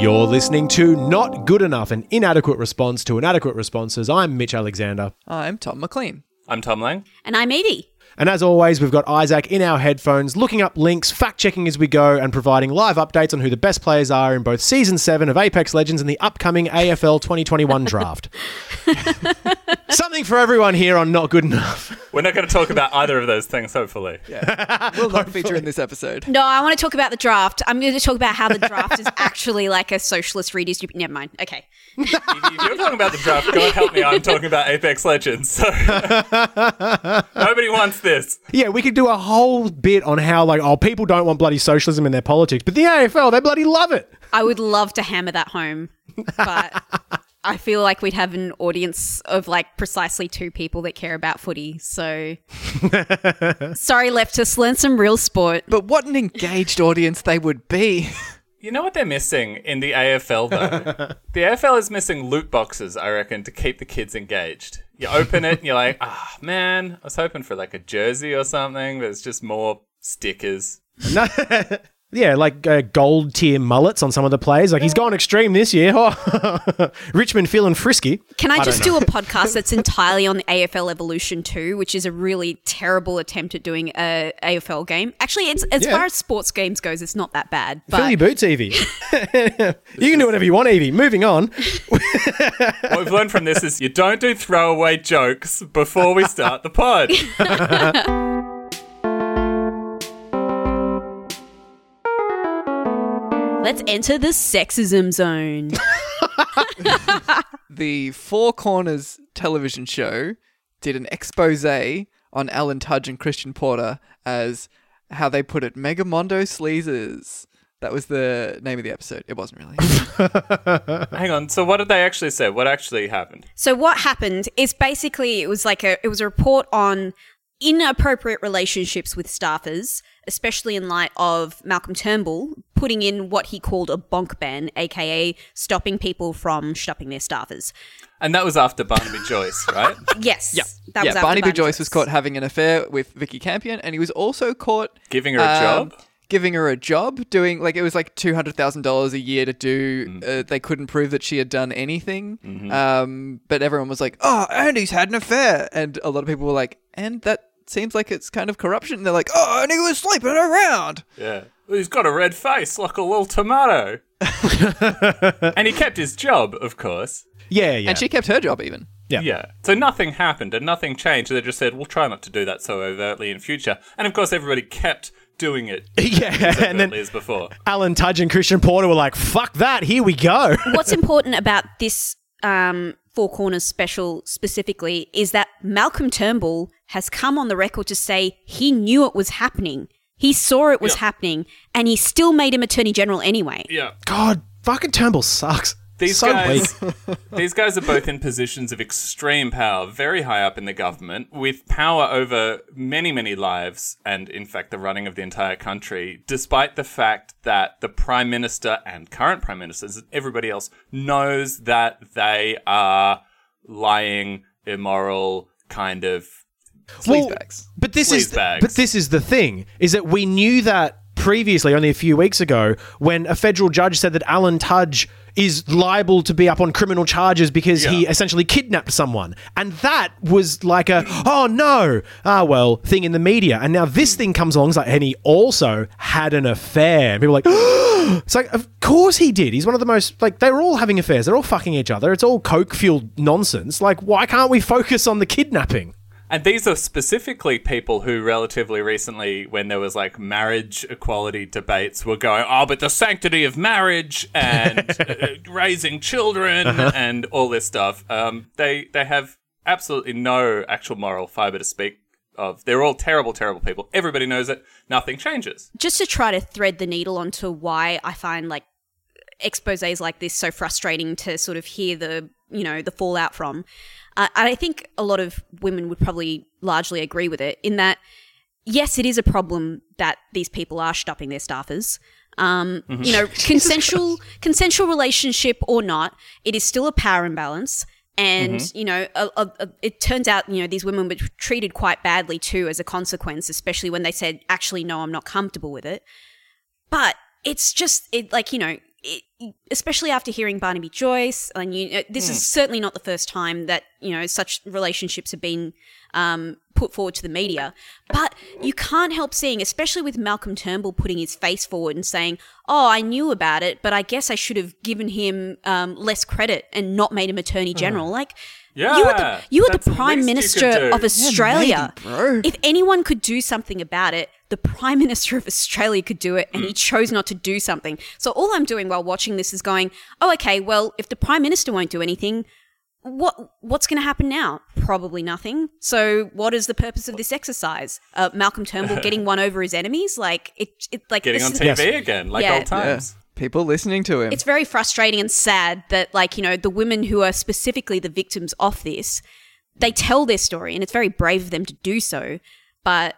You're listening to Not Good Enough, an inadequate response to inadequate responses. I'm Mitch Alexander. I'm Tom McLean. I'm Tom Lang. And I'm Edie. And as always, we've got Isaac in our headphones, looking up links, fact checking as we go, and providing live updates on who the best players are in both Season 7 of Apex Legends and the upcoming AFL 2021 draft. Something for everyone here on Not Good Enough. We're not going to talk about either of those things, hopefully. Yeah, Will not feature in this episode. No, I want to talk about the draft. I'm going to talk about how the draft is actually like a socialist redistribution. Never mind. Okay. If if you're talking about the draft, God help me, I'm talking about Apex Legends. So nobody wants this. Yeah, we could do a whole bit on how, like, oh, people don't want bloody socialism in their politics, but the AFL, they bloody love it. I would love to hammer that home, but I feel like we'd have an audience of like precisely two people that care about footy. So sorry, leftists, learn some real sport. But what an engaged audience they would be. You know what they're missing in the AFL, though? the AFL is missing loot boxes, I reckon, to keep the kids engaged. You open it and you're like, ah, man, I was hoping for like a jersey or something, but it's just more stickers. No, yeah, like uh, gold tier mullets on some of the plays. Like he's gone extreme this year. Oh, Richmond feeling frisky. Can I, don't just do a podcast that's entirely on the AFL Evolution 2, which is a really terrible attempt at doing a AFL game? Actually, it's as Yeah. far as sports games goes, it's not that bad. Fill your But boots, Evie. you can do whatever you want, Evie. Moving on. What we've learned from this is you don't do throwaway jokes before we start the pod. let's enter the sexism zone. The Four Corners television show did an expose on Alan Tudge and Christian Porter as how they put it, Megamondo Sleazers. That was the name of the episode. It wasn't really. Hang on, so what did they actually say? What actually happened? So what happened is basically it was like a it was a report on inappropriate relationships with staffers, especially in light of Malcolm Turnbull putting in what he called a bonk ban, aka stopping people from stopping their staffers. And that was after Barnaby Joyce, right? Yes. That yeah, was after Barnaby Joyce was caught having an affair with Vikki Campion, and he was also caught Giving her a um, job? Giving her a job, doing like it was like two hundred thousand dollars a year to do. Mm. Uh, they couldn't prove that she had done anything, Mm-hmm. um, but everyone was like, "Oh, Andy's had an affair," and a lot of people were like, "And that seems like it's kind of corruption." And they're like, "Oh, and he was sleeping around." Yeah. Well, he's got a red face like a little tomato. and he kept his job, of course. Yeah, yeah. And she kept her job even. Yeah. Yeah. So nothing happened and nothing changed. They just said, we'll try not to do that so overtly in future. And of course, everybody kept doing it yeah, as and then overtly as before. Alan Tudge and Christian Porter were like, "Fuck that! Here we go." What's important about this um, Four Corners special specifically is that Malcolm Turnbull has come on the record to say he knew it was happening. He saw it was Yeah. happening, and he still made him Attorney General anyway. Yeah. God, fucking Turnbull sucks. These so guys, these guys are both in positions of extreme power, very high up in the government, with power over many, many lives, and in fact, the running of the entire country. Despite the fact that the prime minister and current prime ministers, and everybody else, knows that they are lying, immoral, kind of. Well, Sleazebags. But this is Sleazebags. but this is the thing is that we knew that previously, only a few weeks ago, when a federal judge said that Alan Tudge is liable to be up on criminal charges because he essentially kidnapped someone, and that was like a oh no ah well thing in the media, and now this thing comes along, it's like, and he also had an affair, and people are like. It's like, of course he did. He's one of the most like they're all having affairs. They're all fucking each other. It's all coke fueled nonsense. Like, why can't we focus on the kidnapping? And these are specifically people who relatively recently, when there was like marriage equality debates, were going, oh, but the sanctity of marriage and uh, raising children and all this stuff. Um, they they have absolutely no actual moral fiber to speak of. They're all terrible, terrible people. Everybody knows it. Nothing changes. Just to try to thread the needle onto why I find like exposés like this so frustrating to sort of hear the you know the fallout from. Uh, and I think a lot of women would probably largely agree with it in that yes, it is a problem that these people are stopping their staffers. Um, You know, consensual consensual relationship or not, it is still a power imbalance. And you know, a, a, a- it turns out you know these women were treated quite badly too as a consequence, especially when they said, "Actually, no, I'm not comfortable with it." But it's just it like you know it, especially after hearing Barnaby Joyce, and you, uh, this is certainly not the first time that you know such relationships have been um, put forward to the media. But you can't help seeing, especially with Malcolm Turnbull putting his face forward and saying, "Oh, I knew about it, but I guess I should have given him um, less credit and not made him Attorney General." Like. you are the, Yeah, you are the Prime Minister of Australia. maybe, bro. If anyone could do something about it, the Prime Minister of Australia could do it, and he chose not to do something. So all I'm doing while watching this is going, oh, okay, well, if the Prime Minister won't do anything, what what's going to happen now? Probably nothing. So what is the purpose of this exercise? Uh, Malcolm Turnbull getting one over his enemies, like it, it like Getting on is- TV Yes. again, like Yeah. old times. People listening to him. it's very frustrating and sad that like you know the women who are specifically the victims of this they tell their story and it's very brave of them to do so but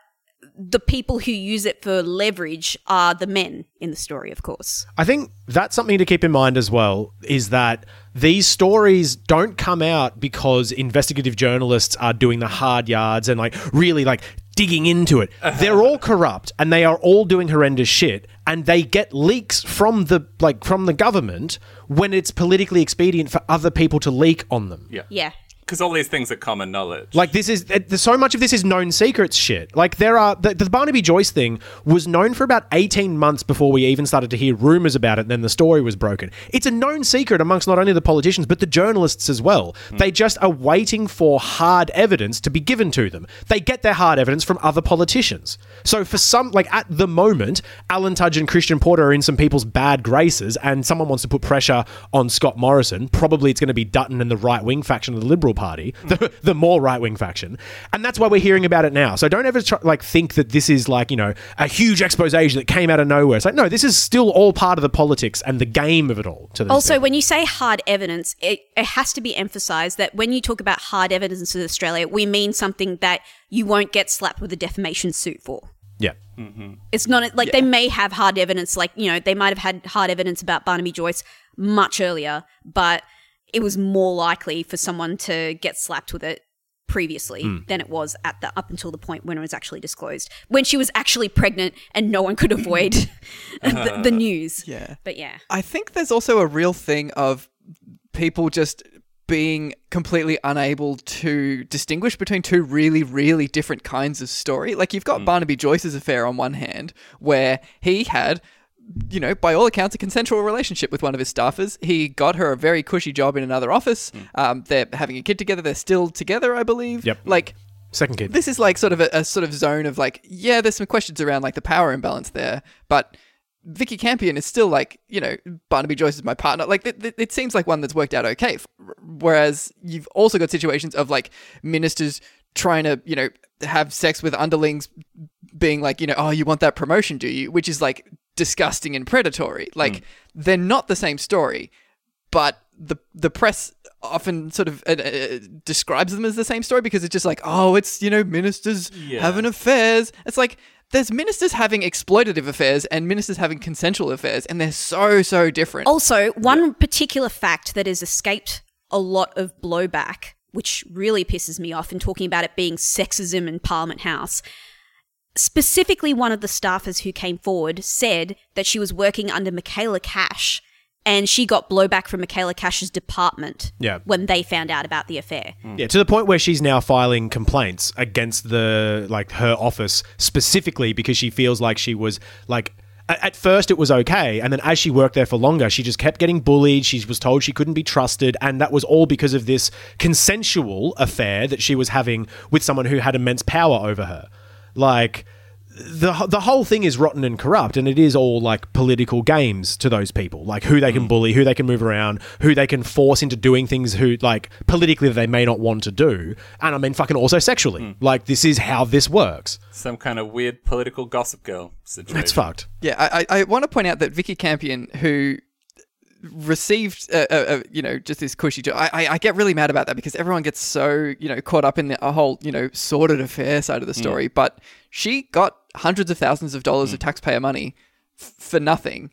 the people who use it for leverage are the men in the story of course I think that's something to keep in mind as well is that these stories don't come out because investigative journalists are doing the hard yards and like really like digging into it. Uh-huh. They're all corrupt and they are all doing horrendous shit and they get leaks from the like from the government when it's politically expedient for other people to leak on them. Yeah. yeah Because all these things are common knowledge. Like this is so much of this is known secrets shit. Like there are the, the Barnaby Joyce thing was known for about eighteen months before we even started to hear rumors about it. And then the story was broken. It's a known secret amongst not only the politicians but the journalists as well. Hmm. They just are waiting for hard evidence to be given to them. They get their hard evidence from other politicians. So for some, like at the moment, Alan Tudge and Christian Porter are in some people's bad graces, and someone wants to put pressure on Scott Morrison. Probably it's going to be Dutton and the right wing faction of the Liberal Party, the, the more right wing faction, and that's why we're hearing about it now. So don't ever try, like think that this is like you know a huge expose that came out of nowhere. It's like no, this is still all part of the politics and the game of it all. To these also people. when you say hard evidence it, it has to be emphasized that when you talk about hard evidence in australia we mean something that you won't get slapped with a defamation suit for yeah. Mm-hmm. It's not like they may have hard evidence, like, you know, they might have had hard evidence about Barnaby Joyce much earlier, but it was more likely for someone to get slapped with it previously hmm. than it was at the up until the point when it was actually disclosed. When she was actually pregnant and no one could avoid the, the news. Yeah. but yeah. I think there's also a real thing of people just being completely unable to distinguish between two really, really different kinds of story. Like you've got hmm. Barnaby Joyce's affair on one hand, where he had, you know, by all accounts, a consensual relationship with one of his staffers. He got her a very cushy job in another office. Um, they're having a kid together. They're still together, I believe. Yep. Like Second kid. this is like sort of a, a sort of zone of like, yeah, there's some questions around like the power imbalance there, but Vikki Campion is still like, you know, Barnaby Joyce is my partner. Like, it, it, it seems like one that's worked out okay. F- Whereas you've also got situations of like ministers trying to, you know, have sex with underlings being like, you know, oh, you want that promotion, do you? Which is like disgusting and predatory. Like, they're not the same story, but the the press often sort of uh, uh, describes them as the same story because it's just like, oh, it's you know ministers Yeah. having affairs. It's like there's ministers having exploitative affairs and ministers having consensual affairs, and they're so so different. Also, one particular fact that has escaped a lot of blowback, which really pisses me off in talking about it being sexism in Parliament House. Specifically, one of the staffers who came forward said that she was working under Michaela Cash and she got blowback from Michaela Cash's department Yeah. when they found out about the affair. Hmm. Yeah, to the point where she's now filing complaints against the like her office specifically because she feels like she was like at first it was okay and then as she worked there for longer she just kept getting bullied she was told she couldn't be trusted and that was all because of this consensual affair that she was having with someone who had immense power over her like the the whole thing is rotten and corrupt, and it is all like political games to those people, like who they can mm. bully, who they can move around, who they can force into doing things who like politically they may not want to do, and I mean fucking also sexually. Mm. Like this is how this works. Some kind of weird political gossip girl situation. It's fucked. Yeah, I, I, I want to point out that Vikki Campion, who received, uh, uh, uh, you know, just this cushy job, I, I, I get really mad about that because everyone gets so, you know, caught up in the a whole, you know, sordid affair side of the story. But she got hundreds of thousands of dollars of taxpayer money f- for nothing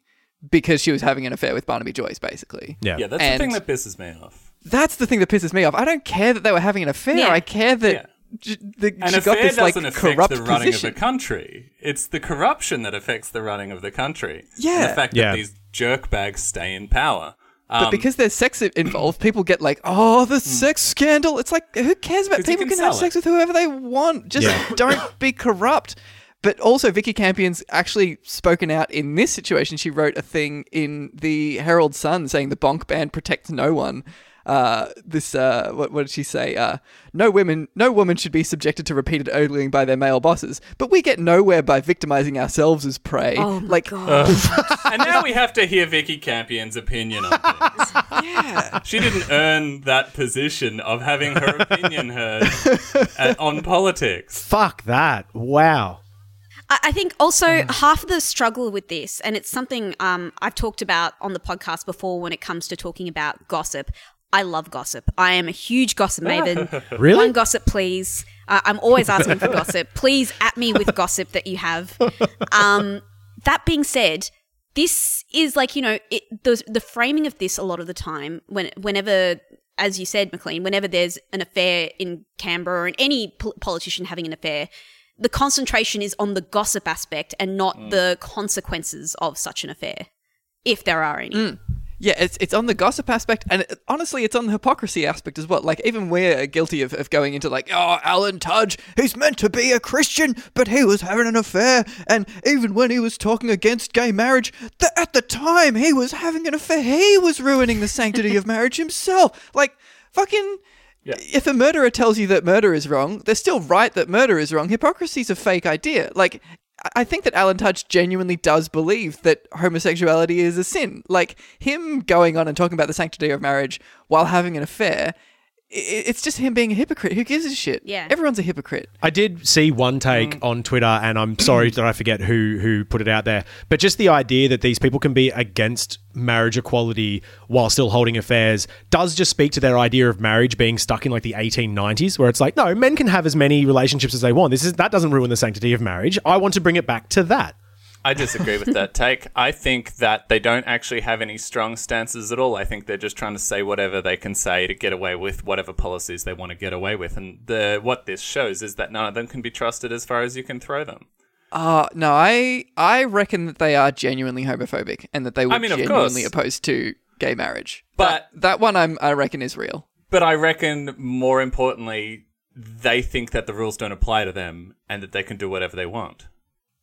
because she was having an affair with Barnaby Joyce, basically. Yeah. Yeah, that's And- the thing that pisses me off. That's the thing that pisses me off. I don't care that they were having an affair. Yeah. I care that Yeah. j- the, An she got affair this like doesn't affect corrupt the running position. of the country. It's the corruption that affects the running of the country. Yeah. And the fact Yeah. that these jerkbags stay in power. But Um, because there's sex involved, people get like, "Oh, the sex scandal." It's like, who cares about people can can have sell sex with whoever they want. Just Yeah. don't be corrupt. But also, Vikki Campion's actually spoken out in this situation. She wrote a thing in the Herald Sun saying the bonk ban protects no one. Uh, this, uh, what, what did she say? Uh, no women, no woman should be subjected to repeated ogling by their male bosses. But we get nowhere by victimizing ourselves as prey. Oh my like, god. and now we have to hear Vikki Campion's opinion on things. yeah, She didn't earn that position of having her opinion heard uh, on politics. Fuck that. Wow. I I think also half of the struggle with this, and it's something um, I've talked about on the podcast before when it comes to talking about gossip. I love gossip. I am a huge gossip maven. Really? One gossip, please. Uh, I'm always asking for gossip. Please at me with gossip that you have. Um, that being said, this is like you know it, the the framing of this a lot of the time when whenever. As you said, McLean, whenever there's an affair in Canberra or any pol- politician having an affair, the concentration is on the gossip aspect and not the consequences of such an affair, if there are any. Yeah, it's it's on the gossip aspect, and it, honestly, it's on the hypocrisy aspect as well. Like, even we're guilty of, of going into like, oh, Alan Tudge, he's meant to be a Christian, but he was having an affair, and even when he was talking against gay marriage, th- at the time he was having an affair, he was ruining the sanctity of marriage himself. Like, fucking. If a murderer tells you that murder is wrong, they're still right that murder is wrong. Hypocrisy's a fake idea. Like, I- think that Alan Tudge genuinely does believe that homosexuality is a sin. Like, him going on and talking about the sanctity of marriage while having an affair, it's just him being a hypocrite. Who gives a shit? Yeah. Everyone's a hypocrite. I did see one take mm. on Twitter, and I'm sorry that I forget who who put it out there. But just the idea that these people can be against marriage equality while still holding affairs does just speak to their idea of marriage being stuck in like the 1890s, where it's like, no, men can have as many relationships as they want. This is that doesn't ruin the sanctity of marriage. I want to bring it back to that. I disagree with that take. I think that they don't actually have any strong stances at all. I think they're just trying to say whatever they can say to get away with whatever policies they want to get away with. And the what this shows is that none of them can be trusted as far as you can throw them. Uh, no, I I reckon that they are genuinely homophobic and that they were mean, genuinely opposed to gay marriage. But- that, that one I'm, I reckon is real. But I reckon more importantly, they think that the rules don't apply to them and that they can do whatever they want.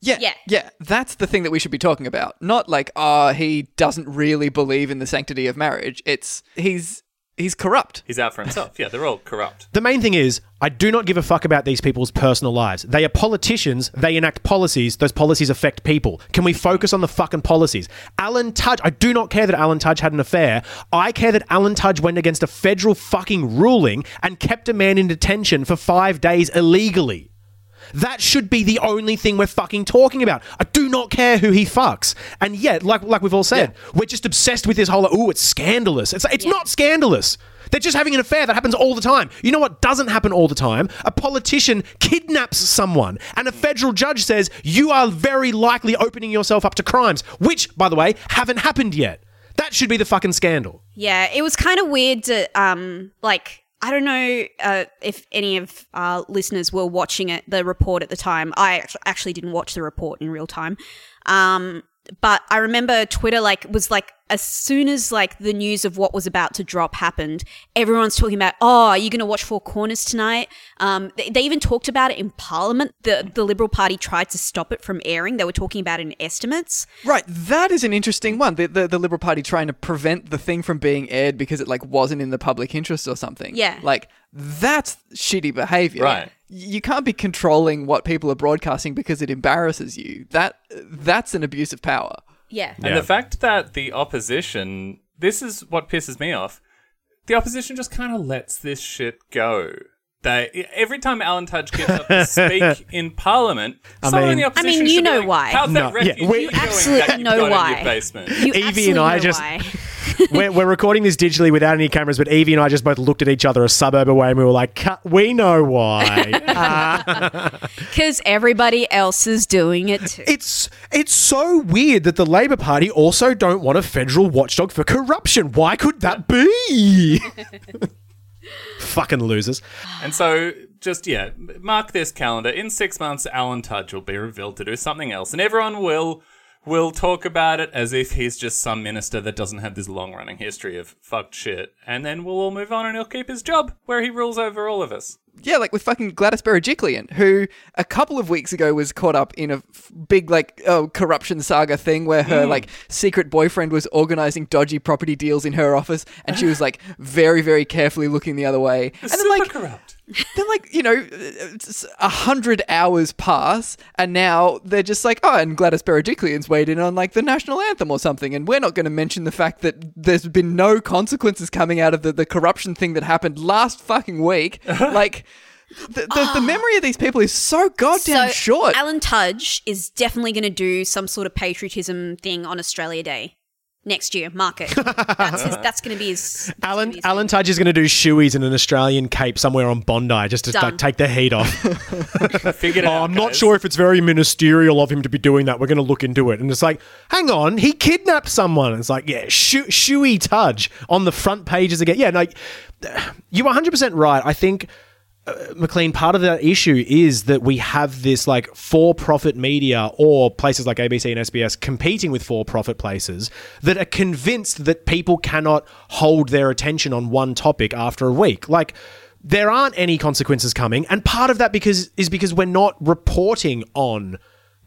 Yeah, Yeah. yeah. That's the thing that we should be talking about. Not like, ah, he doesn't really believe in the sanctity of marriage. It's he's he's corrupt. He's out for himself. Yeah, they're all corrupt. The main thing is, I do not give a fuck about these people's personal lives. They are politicians. They enact policies. Those policies affect people. Can we focus on the fucking policies? Alan Tudge, I do not care that Alan Tudge had an affair. I care that Alan Tudge went against a federal fucking ruling and kept a man in detention for five days illegally. That should be the only thing we're fucking talking about. I do not care who he fucks. And yet, like like we've all said, we're just obsessed with this whole oh, it's scandalous. It's it's not scandalous. They're just having an affair that happens all the time. You know what doesn't happen all the time? A politician kidnaps someone and a federal judge says you are very likely opening yourself up to crimes, which by the way, haven't happened yet. That should be the fucking scandal. Yeah, it was kind of weird to, um, like, I don't know uh, if any of our listeners were watching it, the report at the time. I actually didn't watch the report in real time. Um, but I remember Twitter, like, was like, as soon as, like, the news of what was about to drop happened, everyone's talking about, oh, are you going to watch Four Corners tonight? Um, they, they even talked about it in Parliament. The, the Liberal Party tried to stop it from airing. They were talking about it in estimates. Right, that is an interesting one. The, the the Liberal Party trying to prevent the thing from being aired because it like wasn't in the public interest or something. Yeah. like that's shitty behavior. Right. You can't be controlling what people are broadcasting because it embarrasses you. That that's an abuse of power. Yeah. And the fact that the opposition, this is what pisses me off. The opposition just kind of lets this shit go. They every time Alan Tudge gets up to speak in Parliament, someone in mean- the I mean, you should be know like, why. How's that No, yeah, refugee we- doing Absolutely that you've know got why. in your basement? You Evie and I just- why. we're, we're recording this digitally without any cameras, but Evie and I just both looked at each other a suburb away and we were like, we know why. Because everybody else is doing it too. it's it's so weird that the Labor Party also don't want a federal watchdog for corruption. Why could that be? Fucking losers. And so, just yeah, mark this calendar. In six months, Alan Tudge will be revealed to do something else, and everyone will will talk about it as if he's just some minister that doesn't have this long running history of fucked shit. And then we'll all move on and he'll keep his job where he rules over all of us. Yeah, like with fucking Gladys Berejiklian, who a couple of weeks ago was caught up in a f- big like oh, corruption saga thing where her hmm. like secret boyfriend was organizing dodgy property deals in her office, and she was like very very carefully looking the other way, and then Super like corrupt. Then like you know a hundred hours pass and now they're just like oh and gladys berejiklian's weighed in on like the national anthem or something and we're not going to mention the fact that there's been no consequences coming out of the, the corruption thing that happened last fucking week. Like the, the, the ah. memory of these people is so goddamn so short. Alan Tudge is definitely going to do some sort of patriotism thing on Australia Day next year. Mark it. That's, his, that's going to be his. Alan be his Alan. Tudge is going to do shoeys in an Australian cape somewhere on Bondi just to Done. like, take the heat off. I figured it Oh, out. I'm not sure if it's very ministerial of him to be doing that. We're going to look into it. And it's like, hang on, he kidnapped someone. It's like, yeah, Shu- Shuey Tudge on the front pages again. Yeah, like, you're 100% right. I think. Uh, McLean, part of that issue is that we have this like for-profit media or places like ABC and SBS competing with for-profit places that are convinced that people cannot hold their attention on one topic after a week. Like there aren't any consequences coming, and part of that because is because we're not reporting on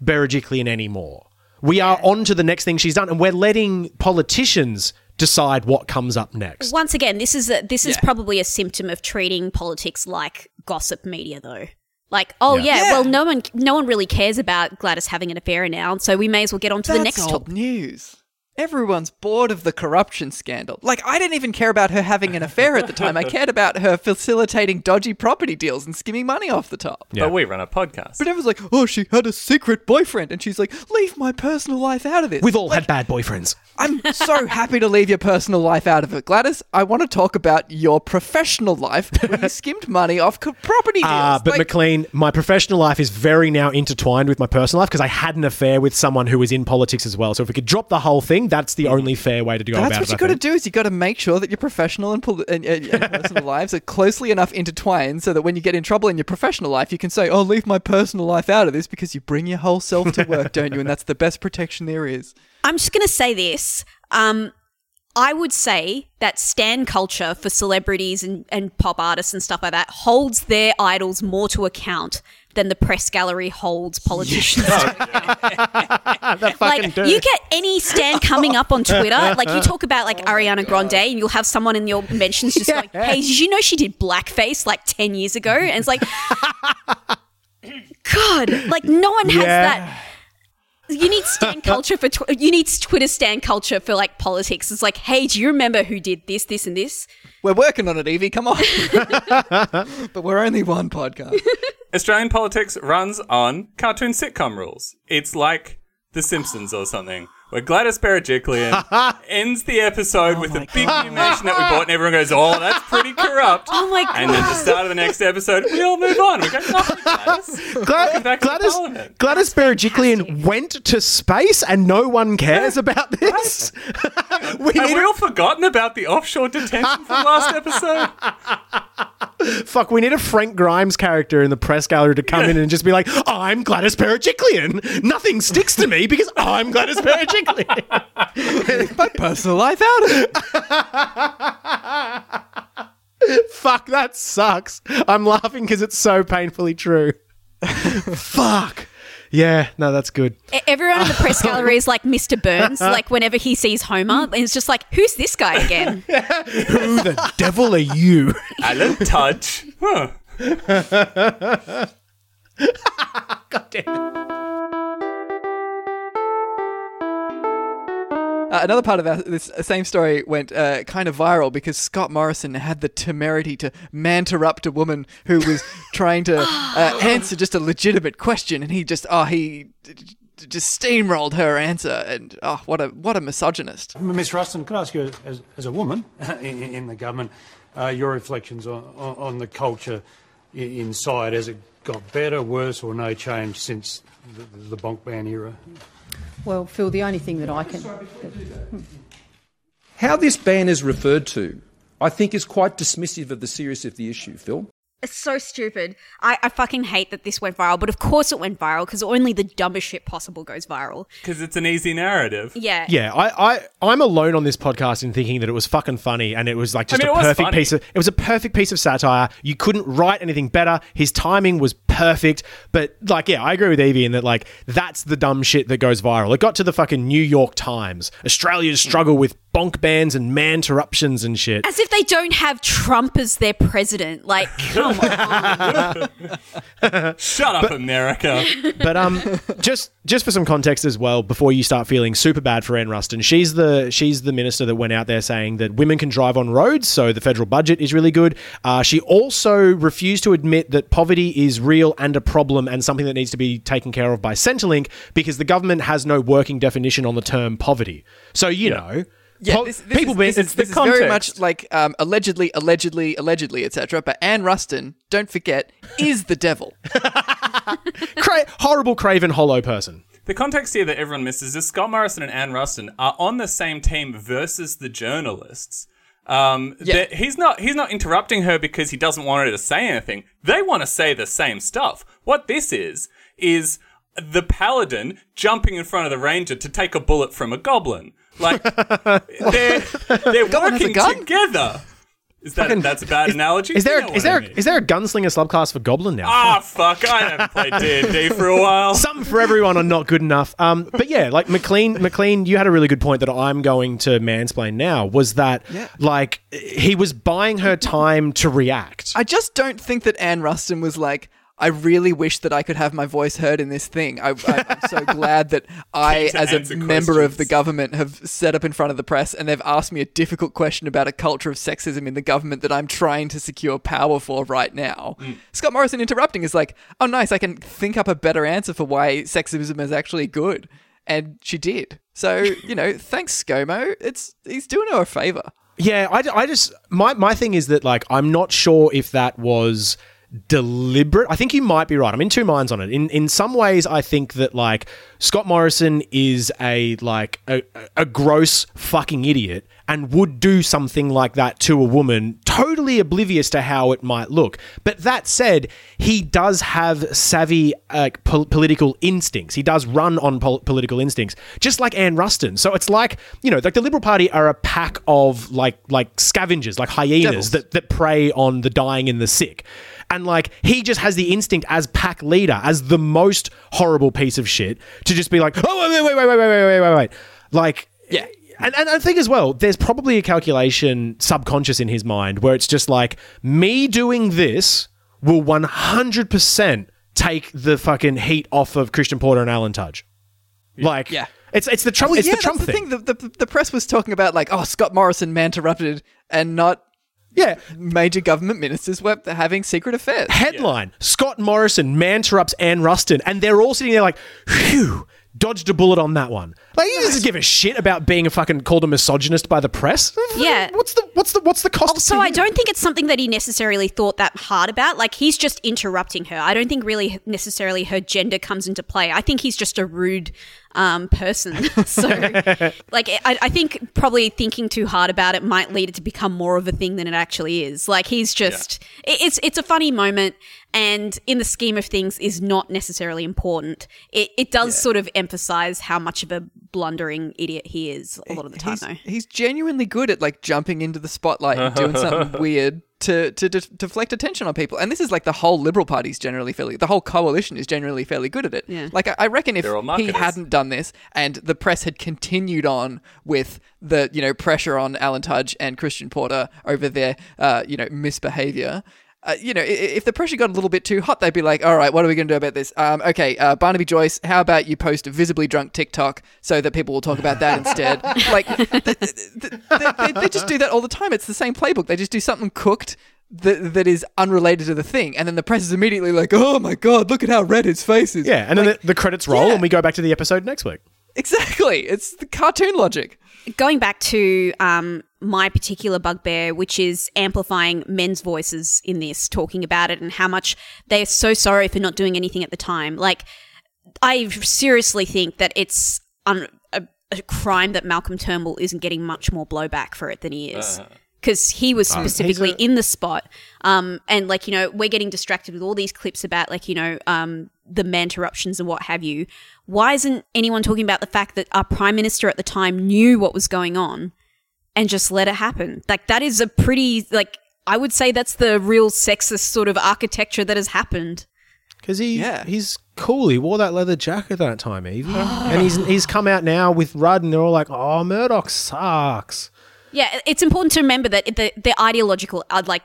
Berejiklian anymore. We are on to the next thing she's done, and we're letting politicians decide what comes up next. Once again, this is a, this is Yeah. probably a symptom of treating politics like gossip media, though. Like, oh Yeah. yeah, Yeah. well, no one no one really cares about Gladys having an affair now, so we may as well get on to the next old topic. news. Everyone's bored of the corruption scandal. Like, I didn't even care about her having an affair at the time. I cared about her facilitating dodgy property deals and skimming money off the top. Yeah. But we run a podcast. But everyone's like, oh, she had a secret boyfriend. And she's like, leave my personal life out of this. We've all had bad boyfriends. I'm so happy to leave your personal life out of it. Gladys, I want to talk about your professional life where you skimmed money off co- property deals. Ah, but Like, McLean, my professional life is very now intertwined with my personal life because I had an affair with someone who was in politics as well. So if we could drop the whole thing, that's the only fair way to go That's about what you I got to think. do is you got to make sure that your professional and, poli- and, and, and personal lives are closely enough intertwined so that when you get in trouble in your professional life, you can say, "Oh, leave my personal life out of this," because you bring your whole self to work, don't you? And that's the best protection there is. I'm just going to say this. Um, I would say that stan culture for celebrities and, and pop artists and stuff like that holds their idols more to account than the press gallery holds politicians. Oh, that fucking like dude. you get any stand coming up on Twitter, like you talk about like oh Ariana Grande, and you'll have someone in your mentions just going, "Hey, did you know she did blackface like ten years ago?" And it's like, God, like no one has Yeah. that. You need stan culture for tw- you need Twitter stan culture for like politics. It's like, hey, do you remember who did this, this, and this? We're working on it, Evie. Come on. but we're only one podcast. Australian politics runs on cartoon sitcom rules. It's like The Simpsons or something, where Gladys Berejiklian ends the episode with a big new mansion that we bought, and everyone goes, "Oh, that's pretty corrupt." Oh my god! And then the start of the next episode, we all move on. We go, "No, Gladys." Glad- back to Gladys, Parliament. Gladys Berejiklian went to space and no one cares about this. we Have need we all forgotten about the offshore detention from last episode? fuck. We need a Frank Grimes character in the press gallery to come in and just be like, "I'm Gladys Berejiklian. Nothing sticks to me because I'm Gladys Berejiklian." My personal life out of it. fuck, that sucks. I'm laughing because it's so painfully true. fuck. Yeah, no, that's good. Everyone in the press gallery is like Mr. Burns. Like whenever he sees Homer, and it's just like, who's this guy again? Who the devil are you? Alan Tudge. Huh. God damn it. Uh, another part of our, this same story went uh, kind of viral because Scott Morrison had the temerity to manterrupt a woman who was trying to uh, answer just a legitimate question, and he just oh he d- d- just steamrolled her answer, and oh what a what a misogynist. Ms Ruston, could I ask you, as, as a woman in, in the government, uh, your reflections on, on, on the culture inside? Has it got better, worse, or no change since the, the bonk ban era? Well, Phil, the only thing that I can. Hmm. How this ban is referred to, I think, is quite dismissive of the seriousness of the issue, Phil. It's so stupid. I, I fucking hate that this went viral, but of course it went viral because only the dumbest shit possible goes viral. Because it's an easy narrative. Yeah. Yeah, I, I, I'm alone on this podcast in thinking that it was fucking funny and it was like just mean, a perfect funny. piece of it was a perfect piece of satire. You couldn't write anything better. His timing was perfect. But like, yeah, I agree with Evie in that like that's the dumb shit that goes viral. It got to the fucking New York Times. Australia's struggle with bonk bans and man interruptions and shit. As if they don't have Trump as their president. Like, come on. Shut up, America. But um, just just for some context as well, before you start feeling super bad for Anne Ruston, she's the she's the minister that went out there saying that women can drive on roads, so the federal budget is really good. Uh, she also refused to admit that poverty is real and a problem and something that needs to be taken care of by Centrelink because the government has no working definition on the term poverty. So you know. Yeah, po- this, this people is, being this is, the this is very much like um, allegedly, allegedly, allegedly, etc. But Anne Ruston, don't forget, is the devil. cra- horrible, craven, hollow person. The context here that everyone misses is Scott Morrison and Anne Ruston are on the same team versus the journalists. Um, Yeah. he's not he's not interrupting her because he doesn't want her to say anything. They want to say the same stuff. What this is is the paladin jumping in front of the ranger to take a bullet from a goblin. Like they're they're Goblin has a working together. Is that that's a bad analogy? Is there You know is what I there mean. is there a gunslinger subclass for Goblin now? Ah fuck! I haven't played D and D for a while. something for everyone or not good enough. Um, but yeah, like McLean, McLean, you had a really good point that I'm going to mansplain now. Was that like he was buying her time to react? I just don't think that Anne Ruston was like. I really wish that I could have my voice heard in this thing. I, I, I'm so glad that I, as a member of the government, have set up in front of the press and they've asked me a difficult question about a culture of sexism in the government that I'm trying to secure power for right now. Mm. Scott Morrison interrupting is like, oh, nice, I can think up a better answer for why sexism is actually good. And she did. So, you know, thanks, ScoMo. It's He's doing her a favor. Yeah, I, I just my my thing is that like I'm not sure if that was deliberate. I think you might be right. I'm in two minds on it. In in some ways, I think that like Scott Morrison is a like a, a gross fucking idiot and would do something like that to a woman, totally oblivious to how it might look. But that said, he does have savvy uh, pol- political instincts. He does run on pol- political instincts, just like Anne Ruston. So it's like you know, like the Liberal Party are a pack of like like scavengers, like hyenas Devils. that that prey on the dying and the sick. And like he just has the instinct as pack leader, as the most horrible piece of shit, to just be like, oh wait, wait, wait, wait, wait, wait, wait, wait, wait. Like Yeah. And, and I think as well, there's probably a calculation subconscious in his mind where it's just like, me doing this will 100% take the fucking heat off of Christian Porter and Alan Tudge. Like, Yeah. it's it's the Trump, it's yeah, the Trump that's the thing. thing. The, the, the press was talking about like, oh, Scott Morrison man interrupted, and not Yeah. major government ministers were having secret affairs. Headline: Scott Morrison man interrupts Anne Ruston, and they're all sitting there like, "Phew, dodged a bullet on that one." Like, he doesn't give a shit about being a fucking called a misogynist by the press. Yeah. What's the what's the what's the cost? Also, to I don't think it's something that he necessarily thought that hard about. Like, he's just interrupting her. I don't think really necessarily her gender comes into play. I think he's just a rude um, person. so, like, I, I think probably thinking too hard about it might lead it to become more of a thing than it actually is. Like, he's just, it, it's it's a funny moment. And in the scheme of things, is not necessarily important. It, it does sort of emphasize how much of a blundering idiot he is a lot of the time, He's, though. he's genuinely good at like jumping into the spotlight and doing something weird to to de- deflect attention on people. And this is like the whole Liberal Party's generally fairly, the whole coalition is generally fairly good at it. Yeah. Like I, I reckon if he hadn't done this and the press had continued on with the you know pressure on Alan Tudge and Christian Porter over their uh, you know misbehavior. Uh, you know, i- i- if the pressure got a little bit too hot, they'd be like, "All right, what are we going to do about this?" Um, okay, uh, Barnaby Joyce, how about you post a visibly drunk TikTok so that people will talk about that instead? like, th- th- th- they, they, they just do that all the time. It's the same playbook. They just do something cooked that that is unrelated to the thing, and then the press is immediately like, "Oh my god, look at how red his face is." Yeah, and then the, the credits roll, yeah. and we go back to the episode next week. exactly. It's the cartoon logic. Going back to um, my particular bugbear, which is amplifying men's voices in this, talking about it and how much they're so sorry for not doing anything at the time. Like, I seriously think that it's un- a, a crime that Malcolm Turnbull isn't getting much more blowback for it than he is. Because he was specifically he's a- in the spot. Um, and like you know, we're getting distracted with all these clips about like you know, um, the manterruptions and what have you. Why isn't anyone talking about the fact that our prime minister at the time knew what was going on and just let it happen? Like that is a pretty like I would say that's the real sexist sort of architecture that has happened. Because he Yeah. he's cool. He wore that leather jacket that time, Evie. and he's he's come out now with Rudd, and they're all like, "Oh, Murdoch sucks." Yeah, it's important to remember that the the ideological are like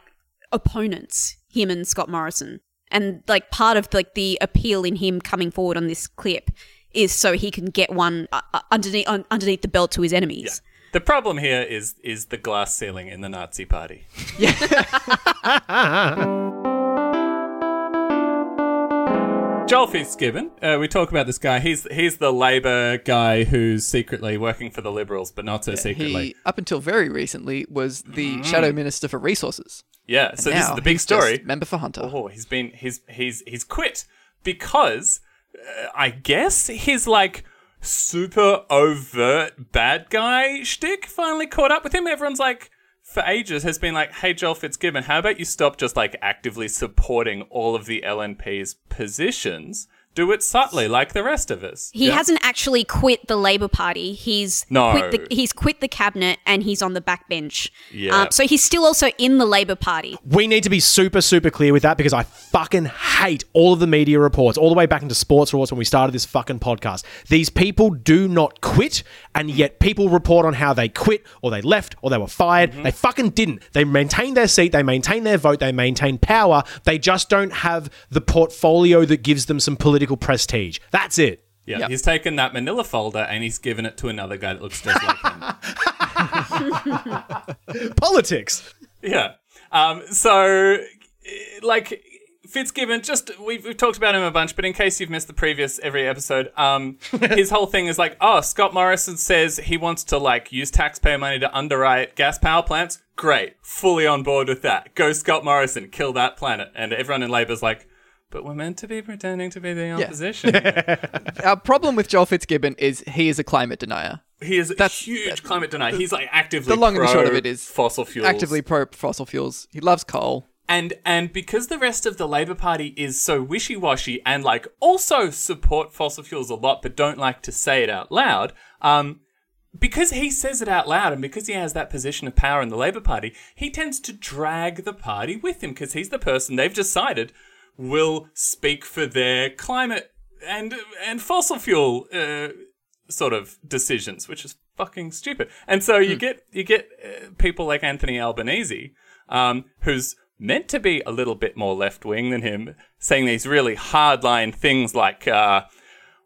opponents, him and Scott Morrison, and like part of like the appeal in him coming forward on this clip is so he can get one uh, uh, underneath un- underneath the belt to his enemies. The problem here is is the glass ceiling in the Nazi party. Joel Fitzgibbon, uh, we talk about this guy. He's he's the Labor guy who's secretly working for the Liberals, but not so secretly. He, up until very recently, was the shadow minister for resources. yeah. So this is the big story. member for Hunter. Oh, he's been he's he's he's quit because uh, I guess his like super overt bad guy shtick finally caught up with him. Everyone's like for ages has been like, "Hey, Joel Fitzgibbon, how about you stop just like actively supporting all of the LNP's positions? Do it subtly, like the rest of us." He hasn't actually quit the Labor Party. He's No. quit the, he's quit the cabinet and he's on the backbench. Yeah. Um, so he's still also in the Labor Party. We need to be super, super clear with that because I fucking hate all of the media reports, all the way back into sports reports when we started this fucking podcast. These people do not quit, and yet people report on how they quit or they left or they were fired. They fucking didn't. They maintained their seat, they maintained their vote, they maintained power. They just don't have the portfolio that gives them some political prestige. That's it. Yeah, Yep. he's taken that Manila folder and he's given it to another guy that looks just like him. Politics. Yeah. Um, so, like, Fitzgibbon, just, we've, we've talked about him a bunch, but in case you've missed the previous every episode, um, his whole thing is like, oh, Scott Morrison says he wants to, like, use taxpayer money to underwrite gas power plants. Great. Fully on board with that. Go Scott Morrison. Kill that planet. And everyone in Labour's like, but we're meant to be pretending to be the opposition. Our problem with Joel Fitzgibbon is he is a climate denier. he is a That's- huge that- climate denier. He's like actively The long and the short of it is fossil fuels. actively pro fossil fuels. He loves coal. And and because the rest of the Labour Party is so wishy washy and like also support fossil fuels a lot but don't like to say it out loud, um, because he says it out loud and because he has that position of power in the Labour Party, he tends to drag the party with him because he's the person they've decided will speak for their climate and and fossil fuel uh, sort of decisions, which is fucking stupid. And so you get you get uh, people like Anthony Albanese, um, who's meant to be a little bit more left wing than him, saying these really hardline things like, uh,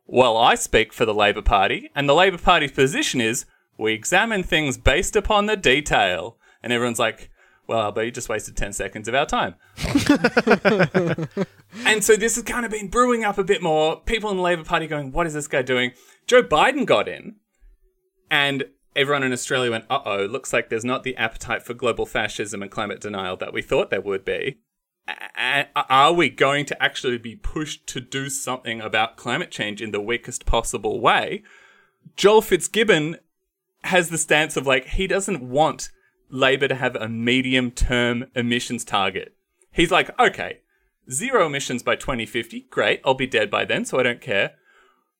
"Well, I speak for the Labor Party, and the Labor Party's position is we examine things based upon the detail." And everyone's like. Well, Albo, you just wasted 10 seconds of our time. And so this has kind of been brewing up a bit more. People in the Labour Party going, what is this guy doing? Joe Biden got in, and everyone in Australia went, uh oh, looks like there's not the appetite for global fascism and climate denial that we thought there would be. A- a- are we going to actually be pushed to do something about climate change in the weakest possible way? Joel Fitzgibbon has the stance of like, he doesn't want Labour to have a medium term emissions target. He's like, okay, zero emissions by 2050, great, I'll be dead by then, so I don't care.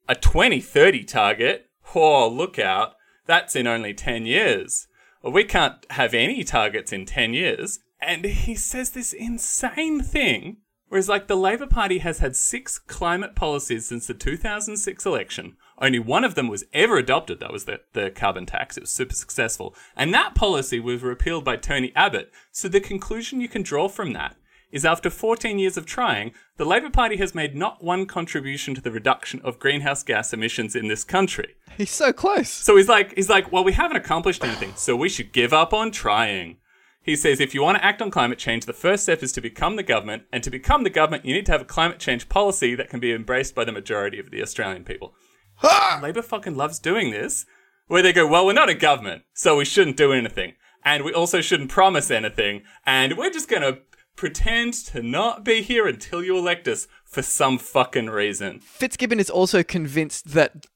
A 2030 target, oh, look out, that's in only 10 years. Well, we can't have any targets in 10 years. And he says this insane thing, whereas, like, the Labour Party has had six climate policies since the 2006 election. Only one of them was ever adopted. That was the, the carbon tax. It was super successful. And that policy was repealed by Tony Abbott. So the conclusion you can draw from that is after 14 years of trying, the Labour Party has made not one contribution to the reduction of greenhouse gas emissions in this country. He's so close. So he's like, he's like, well, we haven't accomplished anything, so we should give up on trying. He says, if you want to act on climate change, the first step is to become the government, and to become the government, you need to have a climate change policy that can be embraced by the majority of the Australian people. Labour fucking loves doing this, where they go, well, we're not a government, so we shouldn't do anything, and we also shouldn't promise anything, and we're just gonna pretend to not be here until you elect us for some fucking reason. Fitzgibbon is also convinced that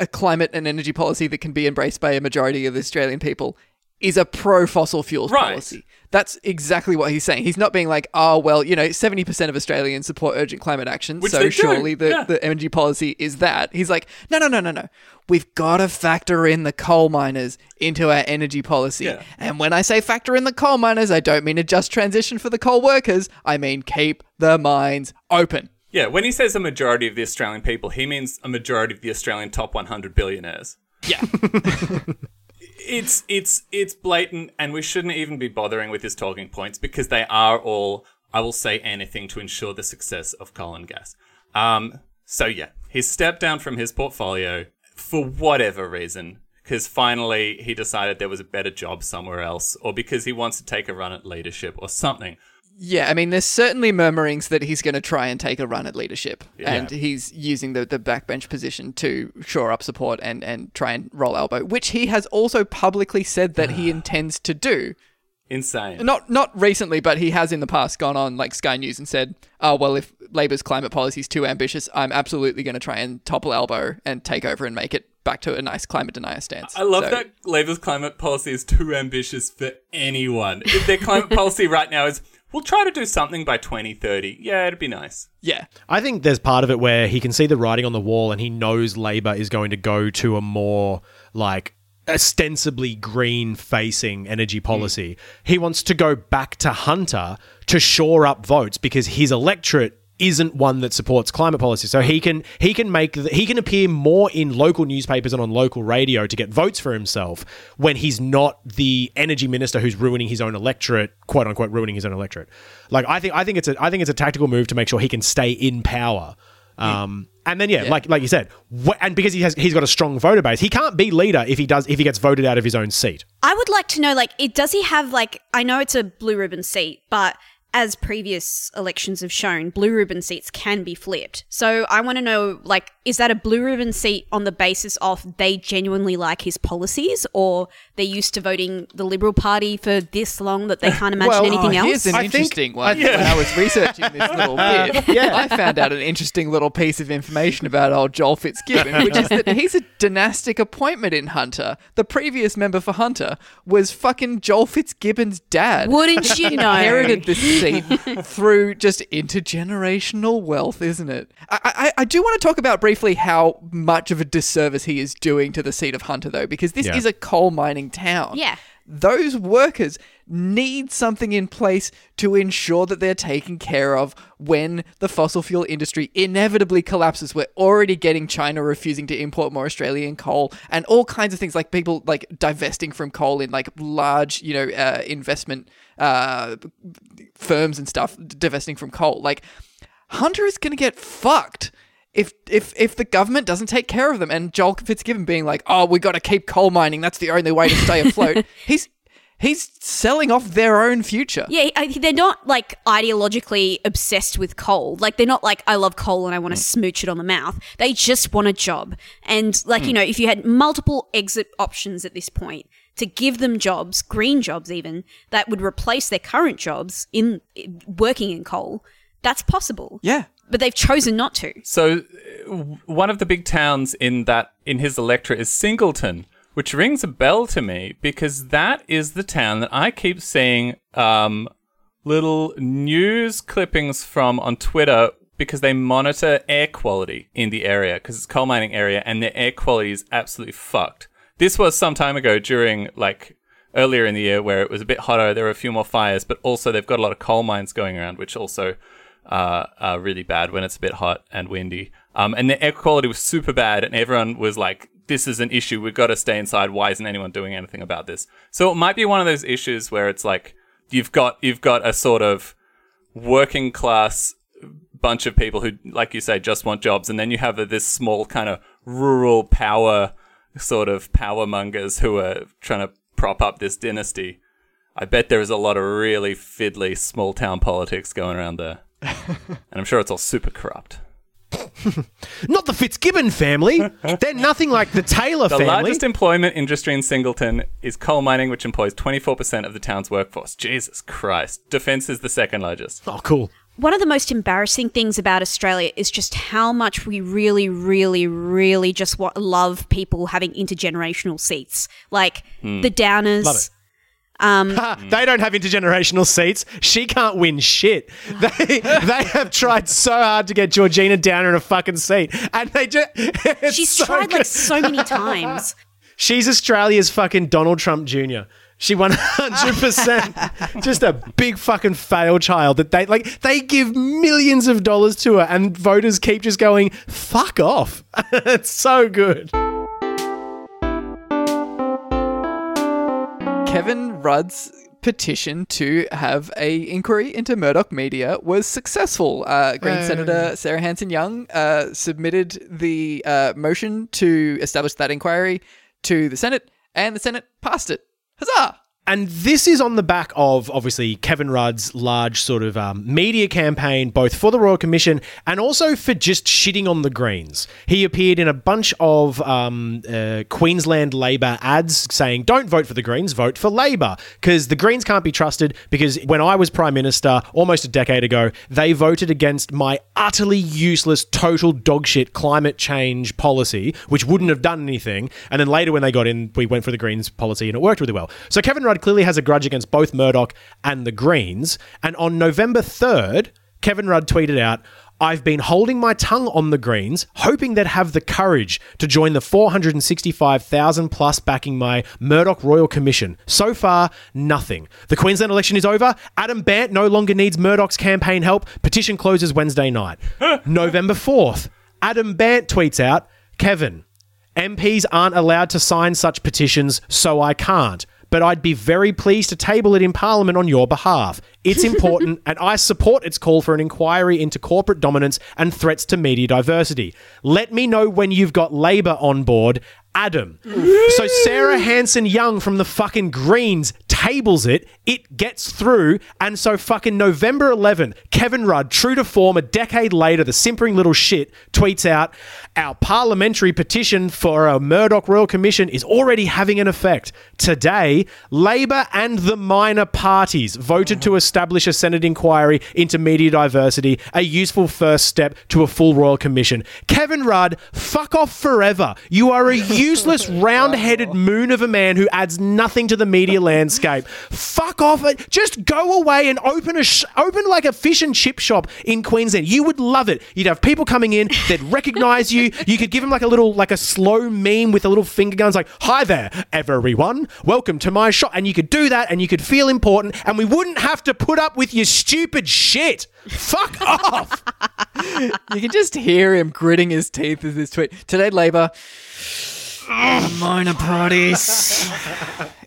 a climate and energy policy that can be embraced by a majority of the Australian people is a pro fossil fuels Right. policy. That's exactly what he's saying. He's not being like, oh, well, you know, 70% of Australians support urgent climate action, Which so surely the, yeah. the energy policy is that. He's like, no, no, no, no, no. We've got to factor in the coal miners into our energy policy. Yeah. And when I say factor in the coal miners, I don't mean a just transition for the coal workers. I mean keep the mines open. Yeah, when he says a majority of the Australian people, he means a majority of the Australian top 100 billionaires. Yeah. It's it's it's blatant, and we shouldn't even be bothering with his talking points because they are all. I will say anything to ensure the success of coal and gas. Um, so yeah, he stepped down from his portfolio for whatever reason, because finally he decided there was a better job somewhere else, or because he wants to take a run at leadership or something. Yeah, I mean, there's certainly murmurings that he's going to try and take a run at leadership, and he's using the, the backbench position to shore up support and, and try and roll Albo, which he has also publicly said that he intends to do. Insane. Not not recently, but he has in the past gone on like Sky News and said, "Oh well, if Labor's climate policy is too ambitious, I'm absolutely going to try and topple Albo and take over and make it back to a nice climate denier stance." I love So- that Labor's climate policy is too ambitious for anyone. If their climate policy right now is, we'll try to do something by 2030. Yeah, it'd be nice. Yeah, I think there's part of it where he can see the writing on the wall and he knows Labour is going to go to a more like ostensibly green facing energy hmm. policy. He wants to go back to Hunter to shore up votes because his electorate isn't one that supports climate policy. So he can he can make the, he can appear more in local newspapers and on local radio to get votes for himself when he's not the energy minister who's ruining his own electorate, quote unquote ruining his own electorate. Like I think I think it's a I think it's a tactical move to make sure he can stay in power. Um, and then yeah, like like you said, wh- and because he has he's got a strong voter base, he can't be leader if he does if he gets voted out of his own seat. I would like to know, like, it does he have like? I know it's a blue ribbon seat, but as previous elections have shown, blue ribbon seats can be flipped. So I want to know, like, is that a blue ribbon seat on the basis of they genuinely like his policies, or they're used to voting the Liberal Party for this long that they can't imagine well, anything oh, else? Here's an I think- interesting one. I- When I was researching this little bit, Yeah. I found out an interesting little piece of information about old Joel Fitzgibbon, which is that he's a dynastic appointment in Hunter. The previous member for Hunter was fucking Joel Fitzgibbon's dad. Wouldn't you know? Inherited this seat through just intergenerational wealth, isn't it? I, I, I do want to talk about briefly how much of a disservice he is doing to the seat of Hunter, though, because this Yeah. is a coal mining town Yeah. Those workers need something in place to ensure that they're taken care of when the fossil fuel industry inevitably collapses. We're already getting China refusing to import more Australian coal and all kinds of things like people like divesting from coal in like large, you know, uh, investment uh, firms and stuff divesting from coal. Like Hunter is going to get fucked if if if the government doesn't take care of them. And Joel Fitzgibbon being like, "Oh, we got to keep coal mining. That's the only way to stay afloat." he's he's selling off their own future. Yeah, they're not like ideologically obsessed with coal. Like they're not like I love coal and I want to mm. smooch it on the mouth. They just want a job. And like you mm. know, if you had multiple exit options at this point to give them jobs, green jobs even that would replace their current jobs in working in coal, that's possible. Yeah. But they've chosen not to. So, uh, one of the big towns in that in his electorate is Singleton, which rings a bell to me because that is the town that I keep seeing um, little news clippings from on Twitter because they monitor air quality in the area because it's coal mining area and the air quality is absolutely fucked. This was some time ago during like earlier in the year where it was a bit hotter. There were a few more fires, but also they've got a lot of coal mines going around, which also uh, are really bad when it's a bit hot and windy. Um, and the air quality was super bad, and everyone was like, "This is an issue. We've got to stay inside. Why isn't anyone doing anything about this?" So it might be one of those issues where it's like you've got you've got a sort of working class bunch of people who, like you say, just want jobs, and then you have this small kind of rural power sort of power mongers who are trying to prop up this dynasty. I bet there is a lot of really fiddly small town politics going around there. And I'm sure it's all super corrupt. Not the Fitzgibbon family. They're nothing like the Taylor The family. The largest employment industry in Singleton is coal mining, which employs 24% of the town's workforce. Jesus Christ. Defense is the second largest. oh, cool. One of the most embarrassing things about Australia is just how much we really, really, really just wa- love people having intergenerational seats. Like hmm. the Downers, Love it. Ha, they don't have intergenerational seats. She can't win shit. They they have tried so hard to get Georgina down in a fucking seat, and they just She's tried like so many times. She's Australia's fucking Donald Trump Jr. She 100% just a big fucking fail child that they like they give millions of dollars to her and voters keep just going fuck off. it's so good. Kevin Rudd's petition to have a inquiry into Murdoch Media was successful. Uh, Green Senator Sarah Hanson Young uh, submitted the uh, motion to establish that inquiry to the Senate, and the Senate passed it. Huzzah! And this is on the back of obviously Kevin Rudd's large sort of um, media campaign, both for the Royal Commission and also for just shitting on the Greens. He appeared in a bunch of um, uh, Queensland Labor ads saying, don't vote for the Greens, vote for Labor. Because the Greens can't be trusted. Because when I was Prime Minister almost a decade ago, they voted against my utterly useless, total dogshit climate change policy, which wouldn't have done anything. And then later, when they got in, we went for the Greens policy and it worked really well. So Kevin Rudd clearly has a grudge against both Murdoch and the Greens. And on November 3rd, Kevin Rudd tweeted out, I've been holding my tongue on the Greens, hoping they'd have the courage to join the 465,000 plus backing my Murdoch Royal Commission. So far, nothing. The Queensland election is over. Adam Bandt no longer needs Murdoch's campaign help. Petition closes Wednesday night. November 4th, Adam Bandt tweets out, Kevin, MPs aren't allowed to sign such petitions, so I can't. But I'd be very pleased to table it in Parliament on your behalf. It's important, and I support its call for an inquiry into corporate dominance and threats to media diversity. Let me know when you've got Labor on board. Adam. so Sarah Hanson Young from the fucking Greens tables it. It gets through. And so fucking November 11, Kevin Rudd, true to form, a decade later, the simpering little shit, tweets out, our parliamentary petition for a Murdoch Royal Commission is already having an effect. Today, Labor and the minor parties voted to establish a Senate inquiry into media diversity, a useful first step to a full Royal Commission. Kevin Rudd, fuck off forever. You are a useless, round headed moon of a man who adds nothing to the media landscape. Fuck off. Just go away and open a sh- open like a fish and chip shop in Queensland. You would love it. You'd have people coming in, they'd recognize you. You could give them like a little, like a slow meme with a little finger guns, like, hi there, everyone. Welcome to my shop. And you could do that and you could feel important and we wouldn't have to put up with your stupid shit. Fuck off. You can just hear him gritting his teeth as this tweet. Today, Labor. Minor parties,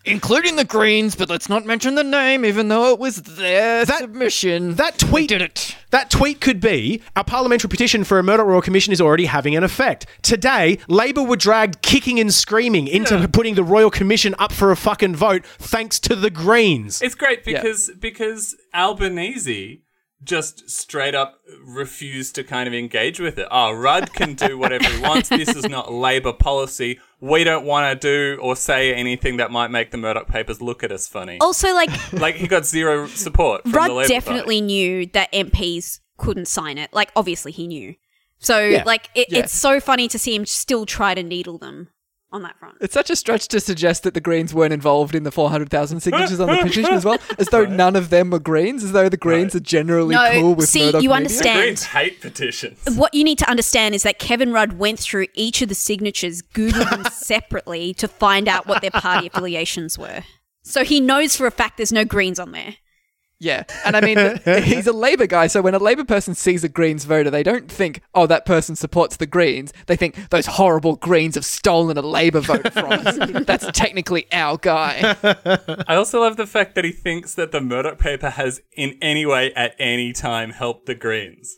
including the Greens, but let's not mention the name, even though it was their That- submission. That tweet did it. That tweet could be our parliamentary petition for a Murdoch Royal Commission is already having an effect. Today, Labor were dragged kicking and screaming into putting the Royal Commission up for a fucking vote thanks to the Greens. It's great because because Albanese just straight up refused to kind of engage with it. Oh, Rudd can do whatever he wants. This is not Labor policy. We don't want to do or say anything that might make the Murdoch papers look at us funny. Also, like Like he got zero support from the Rudd Labor definitely Party. knew that MPs couldn't sign it. Like, obviously, he knew. So, Yeah. like, it, Yeah. it's so funny to see him still try to needle them on that front. It's such a stretch to suggest that the Greens weren't involved in the 400,000 signatures on the petition as well, as though none of them were Greens, as though the Greens are generally No, cool with see, Murdoch you media. understand. Greens hate petitions. What you need to understand is that Kevin Rudd went through each of the signatures, Googled them separately to find out what their party affiliations were. So he knows for a fact there's no Greens on there. Yeah, and I mean, he's a Labour guy, so when a Labour person sees a Greens voter, they don't think, oh, that person supports the Greens. They think, those horrible Greens have stolen a Labour vote from us. That's technically our guy. I also love the fact that he thinks that the Murdoch paper has in any way at any time helped the Greens.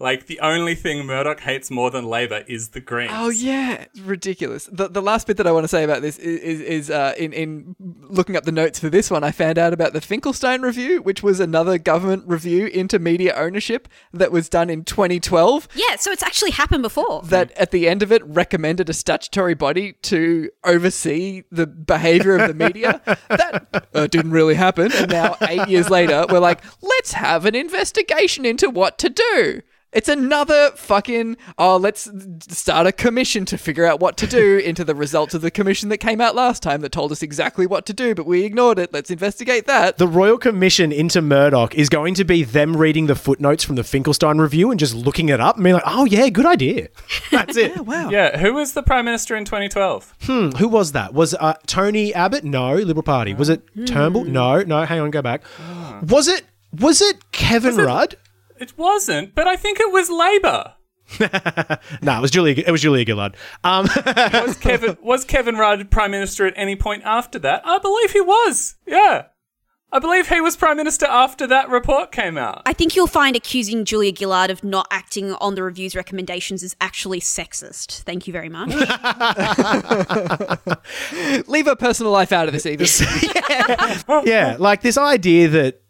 Like the only thing Murdoch hates more than Labor is the Greens. Oh yeah, it's ridiculous. The the last bit that I want to say about this is is, is uh, in in looking up the notes for this one, I found out about the Finkelstein review, which was another government review into media ownership that was done in 2012. Yeah, so it's actually happened before. That at the end of it recommended a statutory body to oversee the behavior of the media. that uh, didn't really happen, and now eight years later, we're like, let's have an investigation into what to do. It's another fucking oh, let's start a commission to figure out what to do into the results of the commission that came out last time that told us exactly what to do, but we ignored it. Let's investigate that. The Royal Commission into Murdoch is going to be them reading the footnotes from the Finkelstein review and just looking it up and being like, oh, yeah, good idea. That's it. wow. Yeah, who was the prime minister in 2012? Hmm, Who was that? Was uh, Tony Abbott? No, Liberal Party. Was it Turnbull? No, no. Hang on, go back. Was it? Was it Kevin it- Rudd? It wasn't, but I think it was Labor. No, it was Julia. It was Julia Gillard. Um, Was Kevin was Kevin Rudd prime minister at any point after that? I believe he was. Yeah. I believe he was prime minister after that report came out. I think you'll find accusing Julia Gillard of not acting on the review's recommendations is actually sexist. Thank you very much. Leave her personal life out of this, Evie. yeah, like this idea that.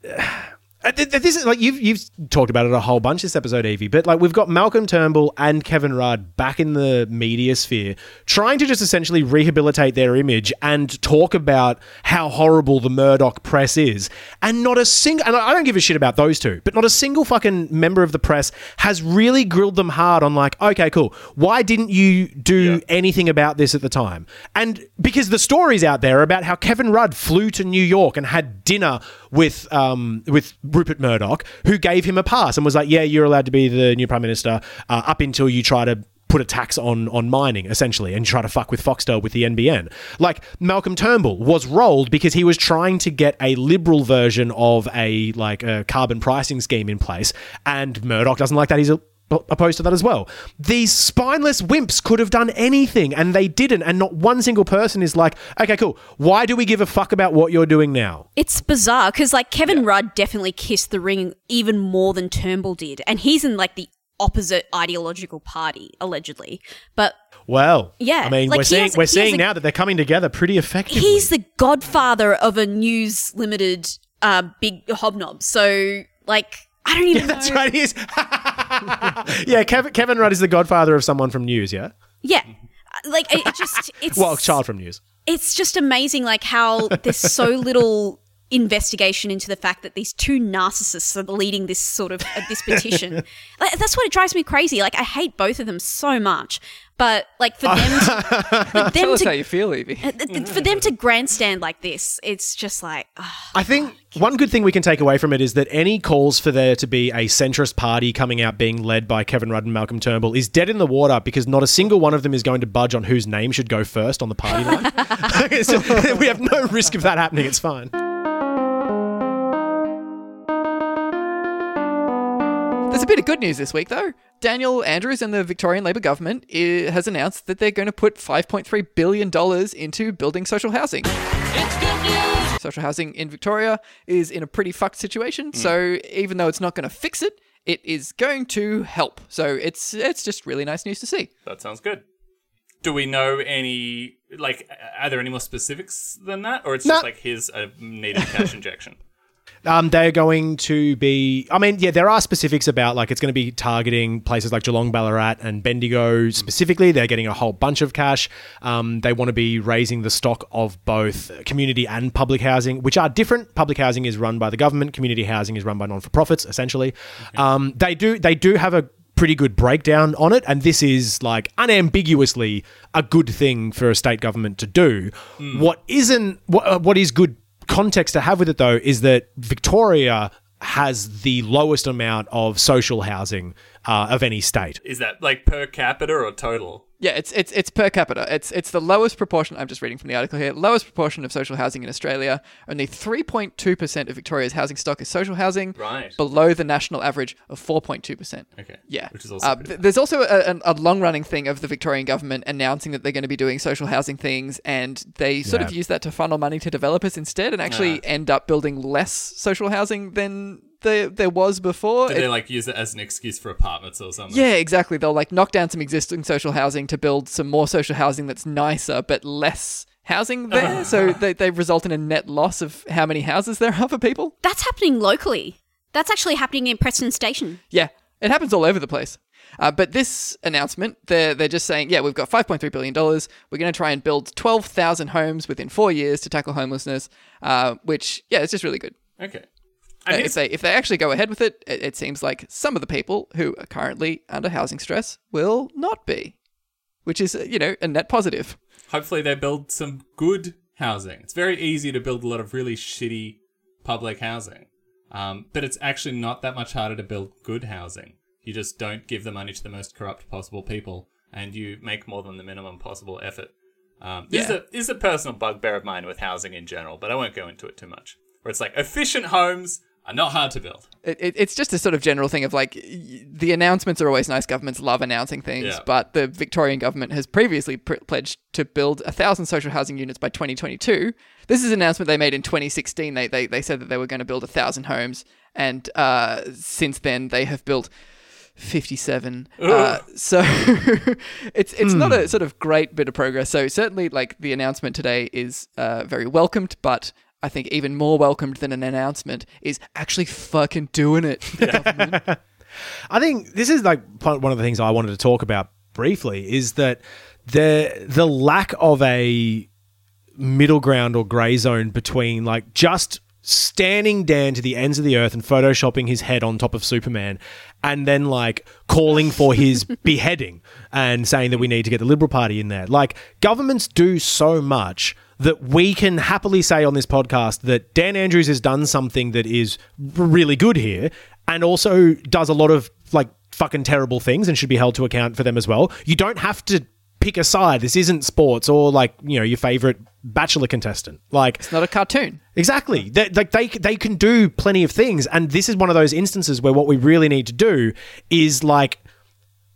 Uh, th- th- This is like you've you've talked about it a whole bunch this episode, Evie. But like we've got Malcolm Turnbull and Kevin Rudd back in the media sphere, trying to just essentially rehabilitate their image and talk about how horrible the Murdoch press is. And not a single, and I I don't give a shit about those two, but not a single fucking member of the press has really grilled them hard on like, okay, cool, why didn't you do anything about this at the time? And because the stories out there about how Kevin Rudd flew to New York and had dinner with um, with Rupert Murdoch, who gave him a pass and was like, "Yeah, you're allowed to be the new prime minister uh, up until you try to." Put a tax on on mining essentially, and try to fuck with Foxtel with the NBN. Like Malcolm Turnbull was rolled because he was trying to get a liberal version of a like a carbon pricing scheme in place, and Murdoch doesn't like that. He's a opposed to that as well. These spineless wimps could have done anything and they didn't. And not one single person is like, okay, cool. Why do we give a fuck about what you're doing now? it's bizarre because like Kevin Rudd definitely kissed the ring even more than Turnbull did, and he's in like the opposite ideological party allegedly. But Well, Yeah, I mean, like we're seeing has- we're seeing a- now that they're coming together pretty effectively. he's the godfather of a news limited uh, big hobnob. So like I don't even That's know. right. He is. yeah, Kevin, Kevin Rudd is the godfather of someone from News. Yeah, Yeah. Uh, like it, just it's well, child from News. it's just amazing like how there's so little investigation into the fact that these two narcissists are leading this sort of uh, this petition like, that's what it drives me crazy like i hate both of them so much but like for them to, for Tell them us how to you feel, Evie. uh, for them to grandstand like this it's just like ugh. I think one good thing we can take away from it is that any calls for there to be a centrist party coming out being led by Kevin Rudd and Malcolm Turnbull is dead in the water because not a single one of them is going to budge on whose name should go first on the party line. So we have no risk of that happening. It's fine. Bit of good news this week, though. Daniel Andrews and the Victorian Labor government i- has announced that they're going to put $5.3 billion into building social housing. Social housing in Victoria is in a pretty fucked situation, hmm. so even though it's not going to fix it, it is going to help. So it's it's just really nice news to see. That sounds good. Do we know any like are there any more specifics than that, or it's just No. like here's a uh, needed cash injection? Um, they're going to be. I mean, yeah, there are specifics about like it's going to be targeting places like Geelong, Ballarat, and Bendigo specifically. They're getting a whole bunch of cash. Um, they want to be raising the stock of both community and public housing, which are different. Public housing is run by the government. Community housing is run by non for profits. Essentially, um, they do they do have a pretty good breakdown on it and this is like unambiguously a good thing for a state government to do what isn't what, uh, what is good context to have with it though is that victoria has the lowest amount of social housing uh, of any state Is that like per capita or total? Yeah, it's it's it's per capita. It's it's the lowest proportion. I'm just reading from the article here. Lowest proportion of social housing in Australia. Only 3.2 percent of Victoria's housing stock is social housing. Right. Below the national average of 4.2 percent. Okay. Yeah, Which is also Uh, th- there's also a, a, a long-running thing of the Victorian government announcing that they're going to be doing social housing things, and they sort of use that to funnel money to developers instead, and actually Ah. end up building less social housing than there there was before. Do It- they like use it as an excuse for apartments or something? yeah, exactly. They'll like knock down some existing social housing to build some more social housing that's nicer but less housing there. so they, they result in a net loss of how many houses there are for people. that's happening locally that's actually happening in preston station Yeah, it happens all over the place. Uh, but this announcement, they're, they're just saying, yeah, we've got $5.3 billion. We're going to try and build 12,000 homes within four years to tackle homelessness, uh, which, yeah, it's just really good. Okay. And Uh, here's- if they if they actually go ahead with it, it, it seems like some of the people who are currently under housing stress will not be, which is uh, you know a net positive. hopefully they build some good housing. It's very easy to build a lot of really shitty public housing, um, but it's actually not that much harder to build good housing. You just don't give the money to the most corrupt possible people, and you make more than the minimum possible effort. Um, this, is a, this is a personal bugbear of mine with housing in general, but I won't go into it too much. Where it's like efficient homes are not hard to build. It, it, it's just a sort of general thing of like the announcements are always nice. Governments love announcing things, Yeah. but the Victorian government has previously pr- pledged to build a thousand social housing units by 2022. This is an announcement they made in 2016. They they, they said that they were going to build a thousand homes, and uh, since then they have built 57. Uh, so it's it's not a sort of great bit of progress. So certainly, like the announcement today is uh, very welcomed, but I think even more welcomed than an announcement is actually fucking doing it. I think this is like one of the things I wanted to talk about briefly is that the the lack of a middle ground or grey zone between like just stanning Dan to the ends of the earth and photoshopping his head on top of Superman and then like calling for his beheading and saying that we need to get the Liberal Party in there. Like governments do so much that we can happily say on this podcast that Dan Andrews has done something that is really good here and also does a lot of like fucking terrible things and should be held to account for them as well. You don't have to pick a side. This isn't sports or like, you know, your favorite bachelor contestant. Like It's not a cartoon. Exactly. They, like they they can do plenty of things, and this is one of those instances where what we really need to do is like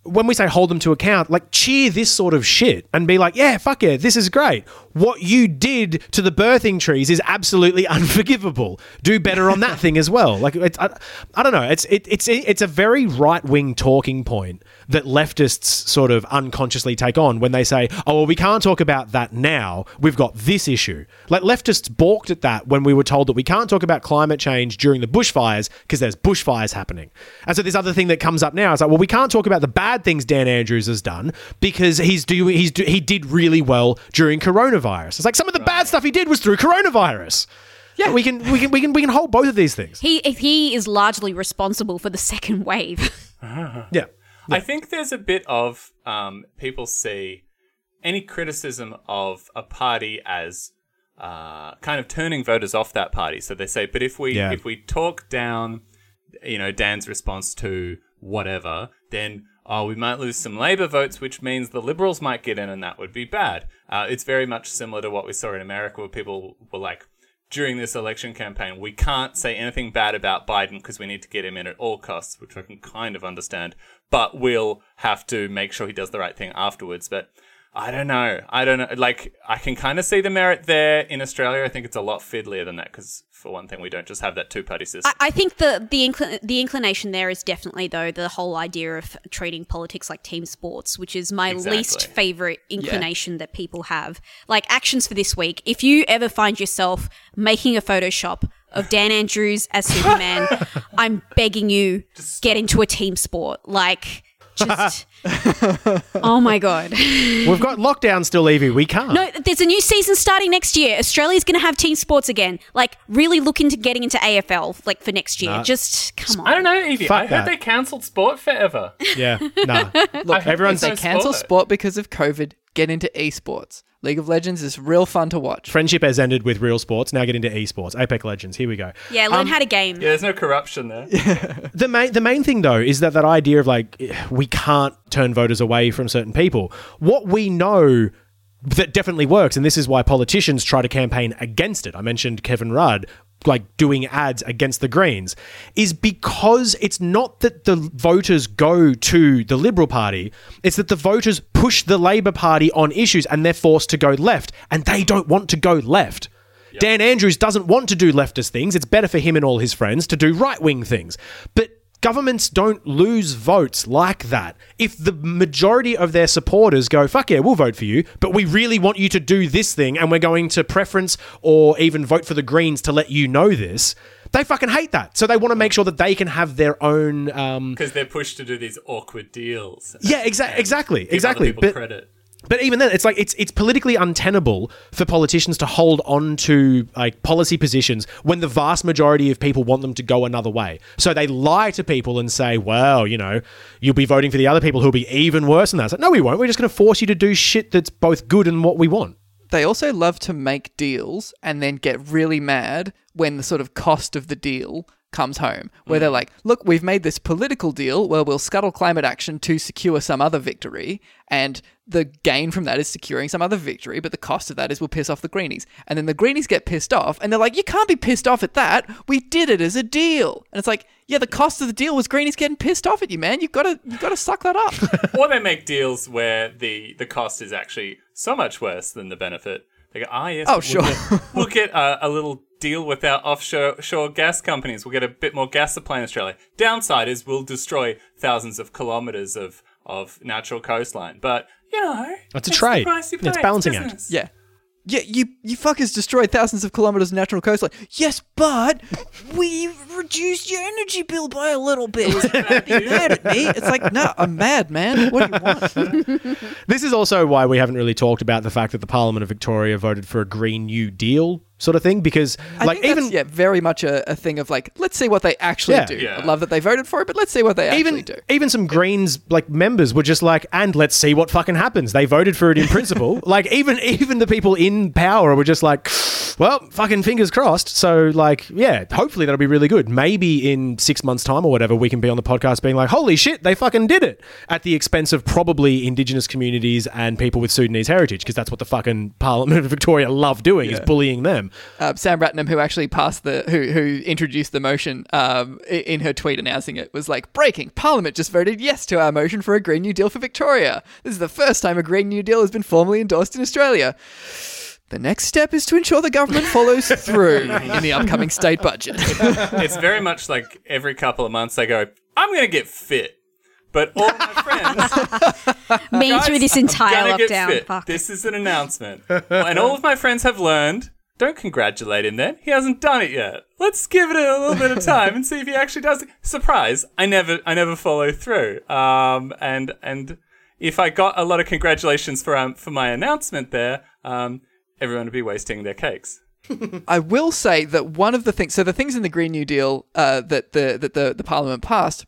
when we say hold them to account, like cheer this sort of shit and be like, yeah, fuck yeah, this is great. What you did to the birthing trees is absolutely unforgivable. Do better on that thing as well. Like, it's, I, I don't know. It's it, it's it's a very right wing talking point that leftists sort of unconsciously take on when they say, oh, well, we can't talk about that now. We've got this issue. Like leftists balked at that when we were told that we can't talk about climate change during the bushfires because there's bushfires happening. And so this other thing that comes up now is like, well, we can't talk about the bad things Dan Andrews has done because he's doing he's do, he did really well during coronavirus. It's like some of the bad stuff he did was through coronavirus. Yeah, we can we can we can we can hold both of these things. He he is largely responsible for the second wave. Yeah. I think there's a bit of um, people see any criticism of a party as uh, kind of turning voters off that party. So they say, but if we Yeah. if we talk down, you know, Dan's response to whatever, then oh, we might lose some Labour votes, which means the Liberals might get in, and that would be bad. Uh, it's very much similar to what we saw in America, where people were like. During this election campaign, we can't say anything bad about Biden because we need to get him in at all costs, which I can kind of understand. But we'll have to make sure he does the right thing afterwards. But I don't know. I don't know. Like, I can kind of see the merit there in Australia. I think it's a lot fiddlier than that because, for one thing, we don't just have that two party system. I, I think the the incl- the inclination there is definitely though the whole idea of treating politics like team sports, which is my Exactly. least favorite inclination that people have. Like actions for this week. If you ever find yourself making a Photoshop of Dan Andrews as Superman, I'm begging you get into a team sport. Like just oh my god. We've got lockdown still, Evie. We can't. No, there's a new season starting next year. Australia's going to have team sports again. Like, really look into getting into AFL, like, for next year. Nah. Just, come on. I don't know, Evie. Fuck I heard that. they cancelled sport forever. Yeah. Nah. Look, everyone's- they no cancel sport. sport because of COVID, get into esports. League of Legends is real fun to watch. Friendship has ended with real sports. Now get into esports. Apex Legends. Here we go. Yeah, learn um, how to game. Yeah, there's no corruption there. The main the main thing though is that that idea of like we can't turn voters away from certain people. What we know that definitely works, and this is why politicians try to campaign against it. I mentioned Kevin Rudd like doing ads against the Greens is because it's not that the voters go to the Liberal Party, it's that the voters push the Labor Party on issues and they're forced to go left, and they don't want to go left. Dan Andrews doesn't want to do leftist things. It's better for him and all his friends to do right wing things. But governments don't lose votes like that. If the majority of their supporters go, fuck yeah, we'll vote for you, but we really want you to do this thing and we're going to preference or even vote for the Greens to let you know this, they fucking hate that. So they want to make sure that they can have their own. Um, Because they're pushed to do these awkward deals. yeah, exa- And exactly, exactly. But credit. But even then, it's like it's it's politically untenable for politicians to hold on to like policy positions when the vast majority of people want them to go another way. So they lie to people and say, "Well, you know, you'll be voting for the other people who'll be even worse than that." It's like, no, we won't. We're just going to force you to do shit that's both good and what we want. They also love to make deals and then get really mad when the sort of cost of the deal comes home, where they're mm. like, look, we've made this political deal where we'll scuttle climate action to secure some other victory, and the gain from that is securing some other victory, but the cost of that is we'll piss off the greenies. And then the greenies get pissed off, and they're like, you can't be pissed off at that. We did it as a deal. And it's like, yeah, the cost of the deal was greenies getting pissed off at you, man. You've got to, you've got to suck that up. or they make deals where the the cost is actually so much worse than the benefit. They go, ah, yes, Oh, we'll sure. Get, we'll get a, a little deal with our offshore shore gas companies. We'll get a bit more gas supply in Australia. Downside is we'll destroy thousands of kilometers of of natural coastline. But you know, It's a the trade. price you It's pay. balancing act. business. Yeah. Yeah, you you fuckers destroyed thousands of kilometers of natural coastline. Yes, but we reduced your energy bill by a little bit. Don't be mad at me. It's like, no, I'm mad, man. What do you want? This is also why we haven't really talked about the fact that the Parliament of Victoria voted for a Green New Deal sort of thing because I like think even that's, yeah, very much a, a thing of like, let's see what they actually Yeah. do. Yeah. I love that they voted for it, but let's see what they actually even do. even some Greens like members were just like, and let's see what fucking happens. They voted for it in principle. like even even the people in power were just like, well, fucking fingers crossed. So like, yeah, hopefully that'll be really good. Maybe in six months' time or whatever, we can be on the podcast being like, holy shit, they fucking did it at the expense of probably Indigenous communities and people with Sudanese heritage because that's what the fucking Parliament of Victoria love doing is bullying them. uh, Sam Ratnam, who actually passed the, who who introduced the motion um, in her tweet announcing it, was like, "Breaking! Parliament just voted yes to our motion for a Green New Deal for Victoria. This is the first time a Green New Deal has been formally endorsed in Australia." The next step is to ensure the government follows through in the upcoming state budget. It's very much like every couple of months they go, I'm going to get fit. But all my friends Me Guys, through this entire lockdown. Fuck. This is an announcement. and all of my friends have learned. Don't congratulate him then. He hasn't done it yet. Let's give it a little bit of time and see if he actually does it. Surprise! I never, I never follow through. Um, and and if I got a lot of congratulations for um, for my announcement there, um, everyone would be wasting their cakes. I will say that one of the things, so the things in the Green New Deal uh, that the that the, the Parliament passed,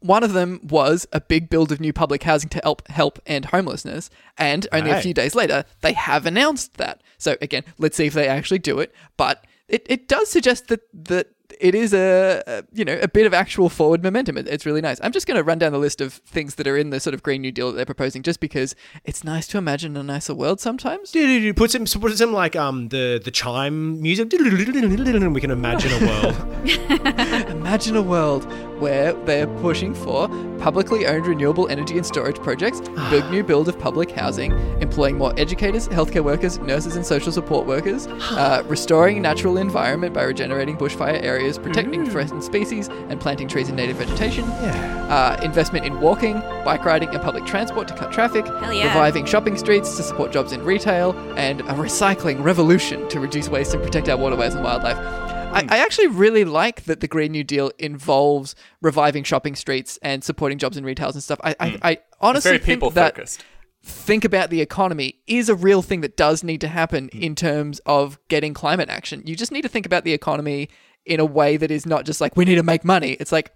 one of them was a big build of new public housing to help help end homelessness, and only a few days later they have announced that. So again, let's see if they actually do it. But it, it does suggest that that it is a, a you know a bit of actual forward momentum. It, it's really nice. I'm just going to run down the list of things that are in the sort of Green New Deal that they're proposing, just because it's nice to imagine a nicer world sometimes. Put some, put some like um the the chime music. We can imagine a world. Imagine a world where they're pushing for publicly owned renewable energy and storage projects, big new build of public housing, employing more educators, healthcare workers, nurses, and social support workers, uh, restoring natural environment by regenerating bushfire areas, protecting threatened species, and planting trees and native vegetation. Uh, investment in walking, bike riding, and public transport to cut traffic. Hell yeah. Reviving shopping streets to support jobs in retail, and a recycling revolution to reduce waste and protect our waterways and wildlife. I, I actually really like that the Green New Deal involves reviving shopping streets and supporting jobs in retails and stuff. I, I, I honestly very think that focused. think about the economy is a real thing that does need to happen Hmm. in terms of getting climate action. You just need to think about the economy in a way that is not just like we need to make money. It's like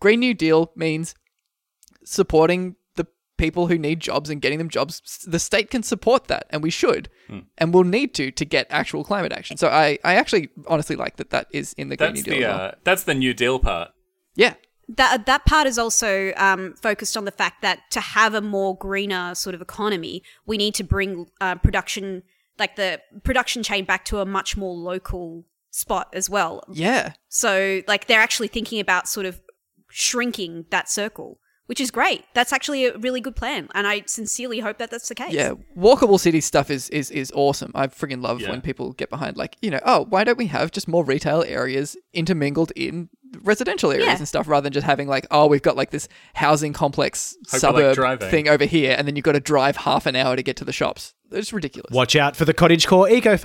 Green New Deal means supporting the people who need jobs and getting them jobs. The state can support that, and we should, Hmm. and we'll need to to get actual climate action. So I, I actually honestly like that that is in the Green New Deal. the as well. uh, that's the New Deal part. yeah, that that part is also um, focused on the fact that to have a more greener sort of economy, we need to bring uh, production, like the production chain, back to a much more local spot as well. yeah. So, like, they're actually thinking about sort of shrinking that circle, which is great. That's actually a really good plan, and I sincerely hope that that's the case. Yeah, walkable city stuff is is is awesome. I friggin' love Yeah. when people get behind like, you know, oh, why don't we have just more retail areas intermingled in residential areas Yeah. and stuff rather than just having like, oh, we've got like this housing complex Hope you like suburb thing over here and then you've got to drive half an hour to get to the shops. It's ridiculous. Watch out for the cottage core eco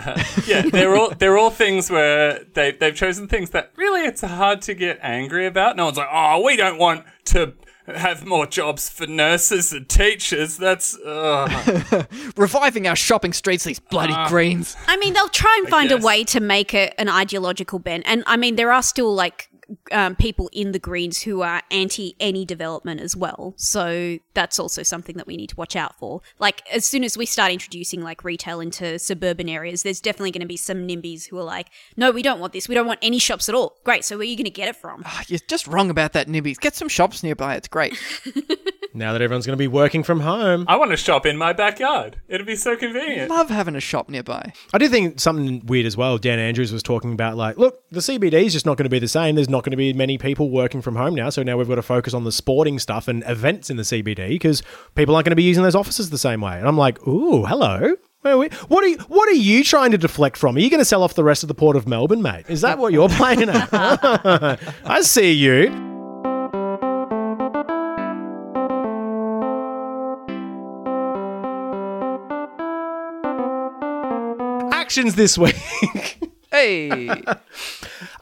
fascists. yeah, they're all they're all things where they they've chosen things that really it's hard to get angry about. No one's like, oh, we don't want to have more jobs for nurses and teachers. That's ugh. Reviving our shopping streets, these bloody ah. greens. I mean, they'll try and find a way to make it an ideological bent. And I mean, there are still like um, people in the Greens who are anti any development as well. So that's also something that we need to watch out for. Like, as soon as we start introducing like retail into suburban areas, there's definitely going to be some NIMBYs who are like, no, we don't want this. We don't want any shops at all. Great. So where are you going to get it from? Ah, You're just wrong about that, Nibbies. Get some shops nearby. It's great. Now that everyone's going to be working from home. I want to shop in my backyard. It'd be so convenient. Love having a shop nearby. I do think something weird as well. Dan Andrews was talking about like, look, the CBD is just not going to be the same. There's not going to be many people working from home now, so now we've got to focus on the sporting stuff and events in the CBD because people aren't going to be using those offices the same way. And I'm like, ooh, hello. Where are we- What are you? What are you trying to deflect from? Are you going to sell off the rest of the port of Melbourne, mate? Is that what you're playing at? I see you. Actions this week. Hey,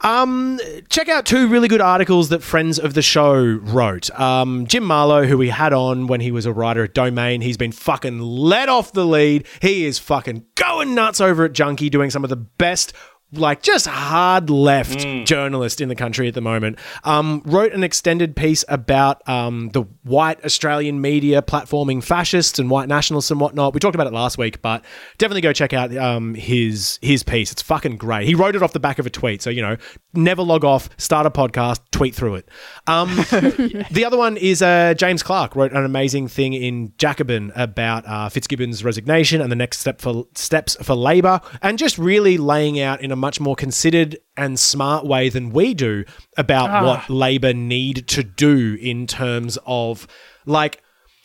Um, check out two really good articles that friends of the show wrote. Um, Jim Malo, who we had on when he was a writer at Domain, he's been fucking let off the lead. He is fucking going nuts over at Junkee, doing some of the best. Like just hard left journalist in the country at the moment, um, wrote an extended piece about um, the white Australian media platforming fascists and white nationalists and whatnot. We talked about it last week, but definitely go check out um, his his piece. It's fucking great. He wrote it off the back of a tweet, so you know, never log off, start a podcast, tweet through it. Um, The other one is uh, James Clark wrote an amazing thing in Jacobin about uh, Fitzgibbon's resignation and the next step for steps for Labor, and just really laying out in a much more considered and smart way than we do about what Labor need to do in terms of like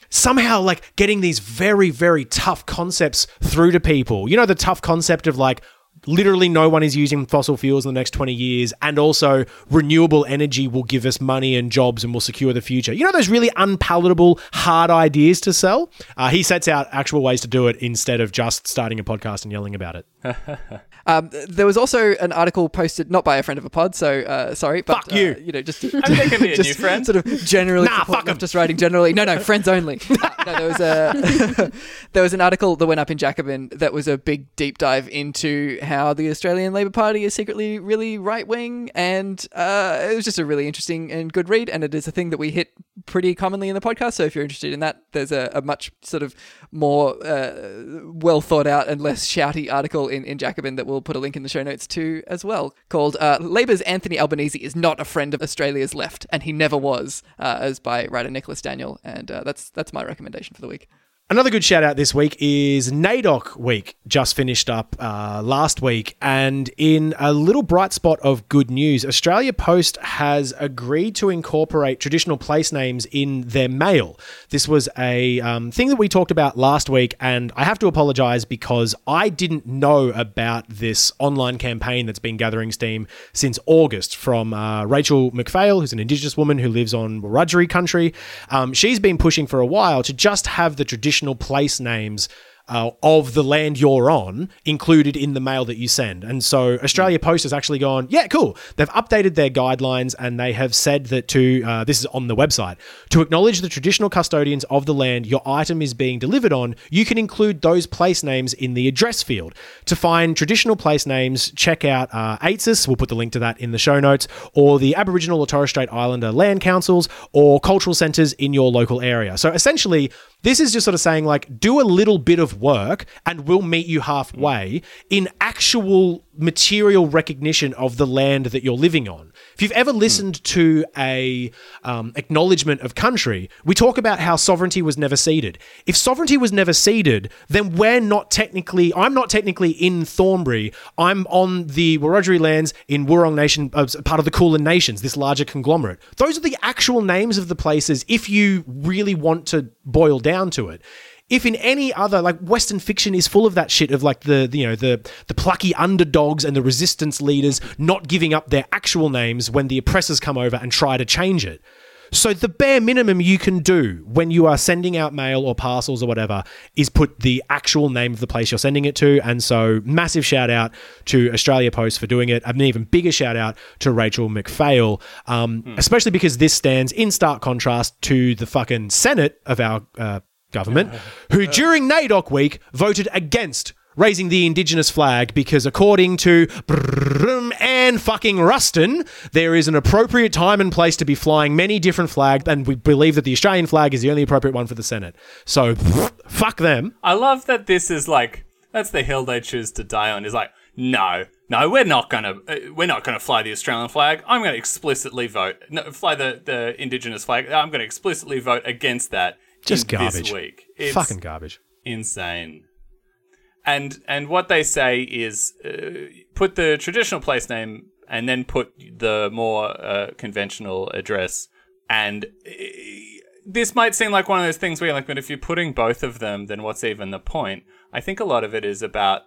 somehow like getting these very very tough concepts through to people. You know the tough concept of like literally no one is using fossil fuels in the next 20 years and also renewable energy will give us money and jobs and will secure the future. You know those really unpalatable hard ideas to sell? Uh, he sets out actual ways to do it instead of just starting a podcast and yelling about it um, there was also an article posted not by a friend of a pod, so uh, sorry, but Fuck you. uh, you know, just I think there can be a new friend. sort of generally Nah, fuck 'em. leftist writing generally. No, no, friends only. Uh, no, there was a there was an article that went up in Jacobin that was a big deep dive into how the Australian Labor Party is secretly really right wing, and uh, it was just a really interesting and good read. And it is a thing that we hit pretty commonly in the podcast. So if you're interested in that, there's a, a much sort of more uh, well thought out and less shouty article in, in Jacobin that we'll put a link in the show notes to as well, called uh, Labour's Anthony Albanese is not a friend of Australia's left, and he never was, uh, as by writer Nicholas Daniel. And uh, that's that's my recommendation for the week. Another good shout out this week is NAIDOC week, just finished up uh, last week. And in a little bright spot of good news, Australia Post has agreed to incorporate traditional place names in their mail. This was a um, thing that we talked about last week, and I have to apologize because I didn't know about this online campaign that's been gathering steam since August from uh, Rachel McPhail, who's an Indigenous woman who lives on Wiradjuri country. Um, she's been pushing for a while to just have the traditional place names uh, of the land you're on included in the mail that you send. And so Australia Post has actually gone, yeah, cool. They've updated their guidelines and they have said that to, uh, this is on the website, to acknowledge the traditional custodians of the land your item is being delivered on, you can include those place names in the address field. To find traditional place names, check out uh, AIATSIS, we'll put the link to that in the show notes, or the Aboriginal or Torres Strait Islander land councils or cultural centres in your local area. So essentially, this is just sort of saying, like, do a little bit of work and we'll meet you halfway in actual material recognition of the land that you're living on. If you've ever listened to a um, acknowledgement of country, we talk about how sovereignty was never ceded. If sovereignty was never ceded, then we're not technically, I'm not technically in Thornbury. I'm on the Wurundjeri lands in Wurrung Nation, uh, part of the Kulin Nations, this larger conglomerate. Those are the actual names of the places if you really want to boil down to it if in any other like western fiction is full of that shit of like the, the you know the the plucky underdogs and the resistance leaders not giving up their actual names when the oppressors come over and try to change it So the bare minimum you can do when you are sending out mail or parcels or whatever is put the actual name of the place you're sending it to. And so massive shout out to Australia Post for doing it. An even bigger shout out to Rachel McPhail, um, especially because this stands in stark contrast to the fucking Senate of our uh, government, who during NAIDOC week voted against raising the Indigenous flag because, according to Anne fucking Ruston, there is an appropriate time and place to be flying many different flags, and we believe that the Australian flag is the only appropriate one for the Senate. So, fuck them. I love that this is like that's the hill they choose to die on. Is like no, no, we're not gonna uh, we're not gonna fly the Australian flag. I'm gonna explicitly vote no, fly the the Indigenous flag. I'm gonna explicitly vote against that. Just garbage. Week, it's Fucking garbage. insane. And and what they say is uh, put the traditional place name and then put the more uh, conventional address. And uh, this might seem like one of those things where you're like, but if you're putting both of them, then what's even the point? I think a lot of it is about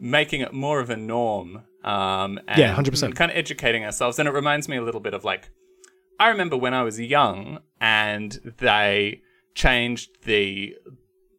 making it more of a norm. Um, and Yeah, 100%. Kind of educating ourselves. And it reminds me a little bit of like, I remember when I was young and they changed the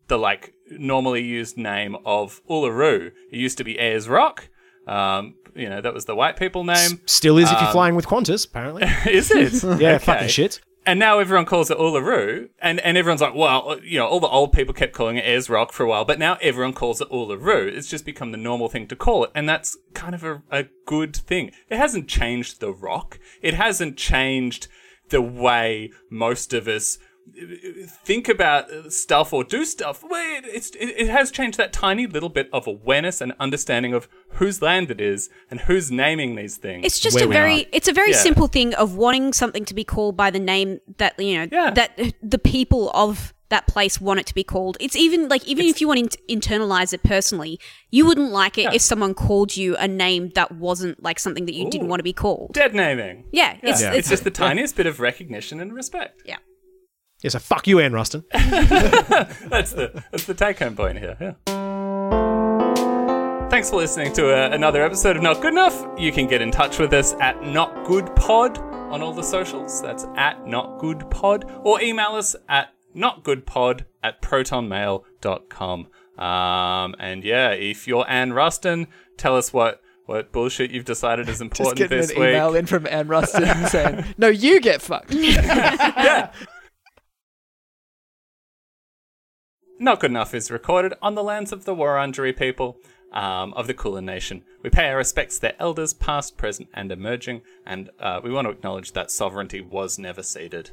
the like normally used name of Uluru. It used to be Ayers Rock. Um, you know, that was the white people name. Still is if you're flying with Qantas, apparently. Is it? Yeah, Okay. fucking shit. And now everyone calls it Uluru, and, and everyone's like, well, you know, all the old people kept calling it Ayers Rock for a while, but now everyone calls it Uluru. It's just become the normal thing to call it, and that's kind of a, a good thing. It hasn't changed the rock. It hasn't changed the way most of us think about stuff or do stuff. Well, it, it's, it, it has changed that tiny little bit of awareness and understanding of whose land it is and who's naming these things. It's just a very are. it's a very Yeah. simple thing of wanting something to be called by the name that you know Yeah. that the people of that place want it to be called. It's even like even if you want to internalize it personally, you wouldn't like it Yeah. if someone called you a name that wasn't like something that you didn't want to be called. Dead naming. Yeah, it's Yeah. it's, It's just the tiniest bit of recognition and respect. yeah. Yeah, so fuck you, Anne Ruston. That's the that's the take home point here. Yeah. Thanks for listening to uh, another episode of Not Good Enough. You can get in touch with us at Not Good Pod on all the socials. That's at Not Good Pod, or email us at notgoodpod at protonmail.com. Um, and yeah, if you're Anne Ruston, tell us what what bullshit you've decided is important Just important getting this an week. email in from Anne Ruston saying, "No, you get fucked." Not Good Enough is recorded on the lands of the Wurundjeri people um, of the Kulin Nation. We pay our respects to their elders, past, present, and emerging, and uh, we want to acknowledge that sovereignty was never ceded.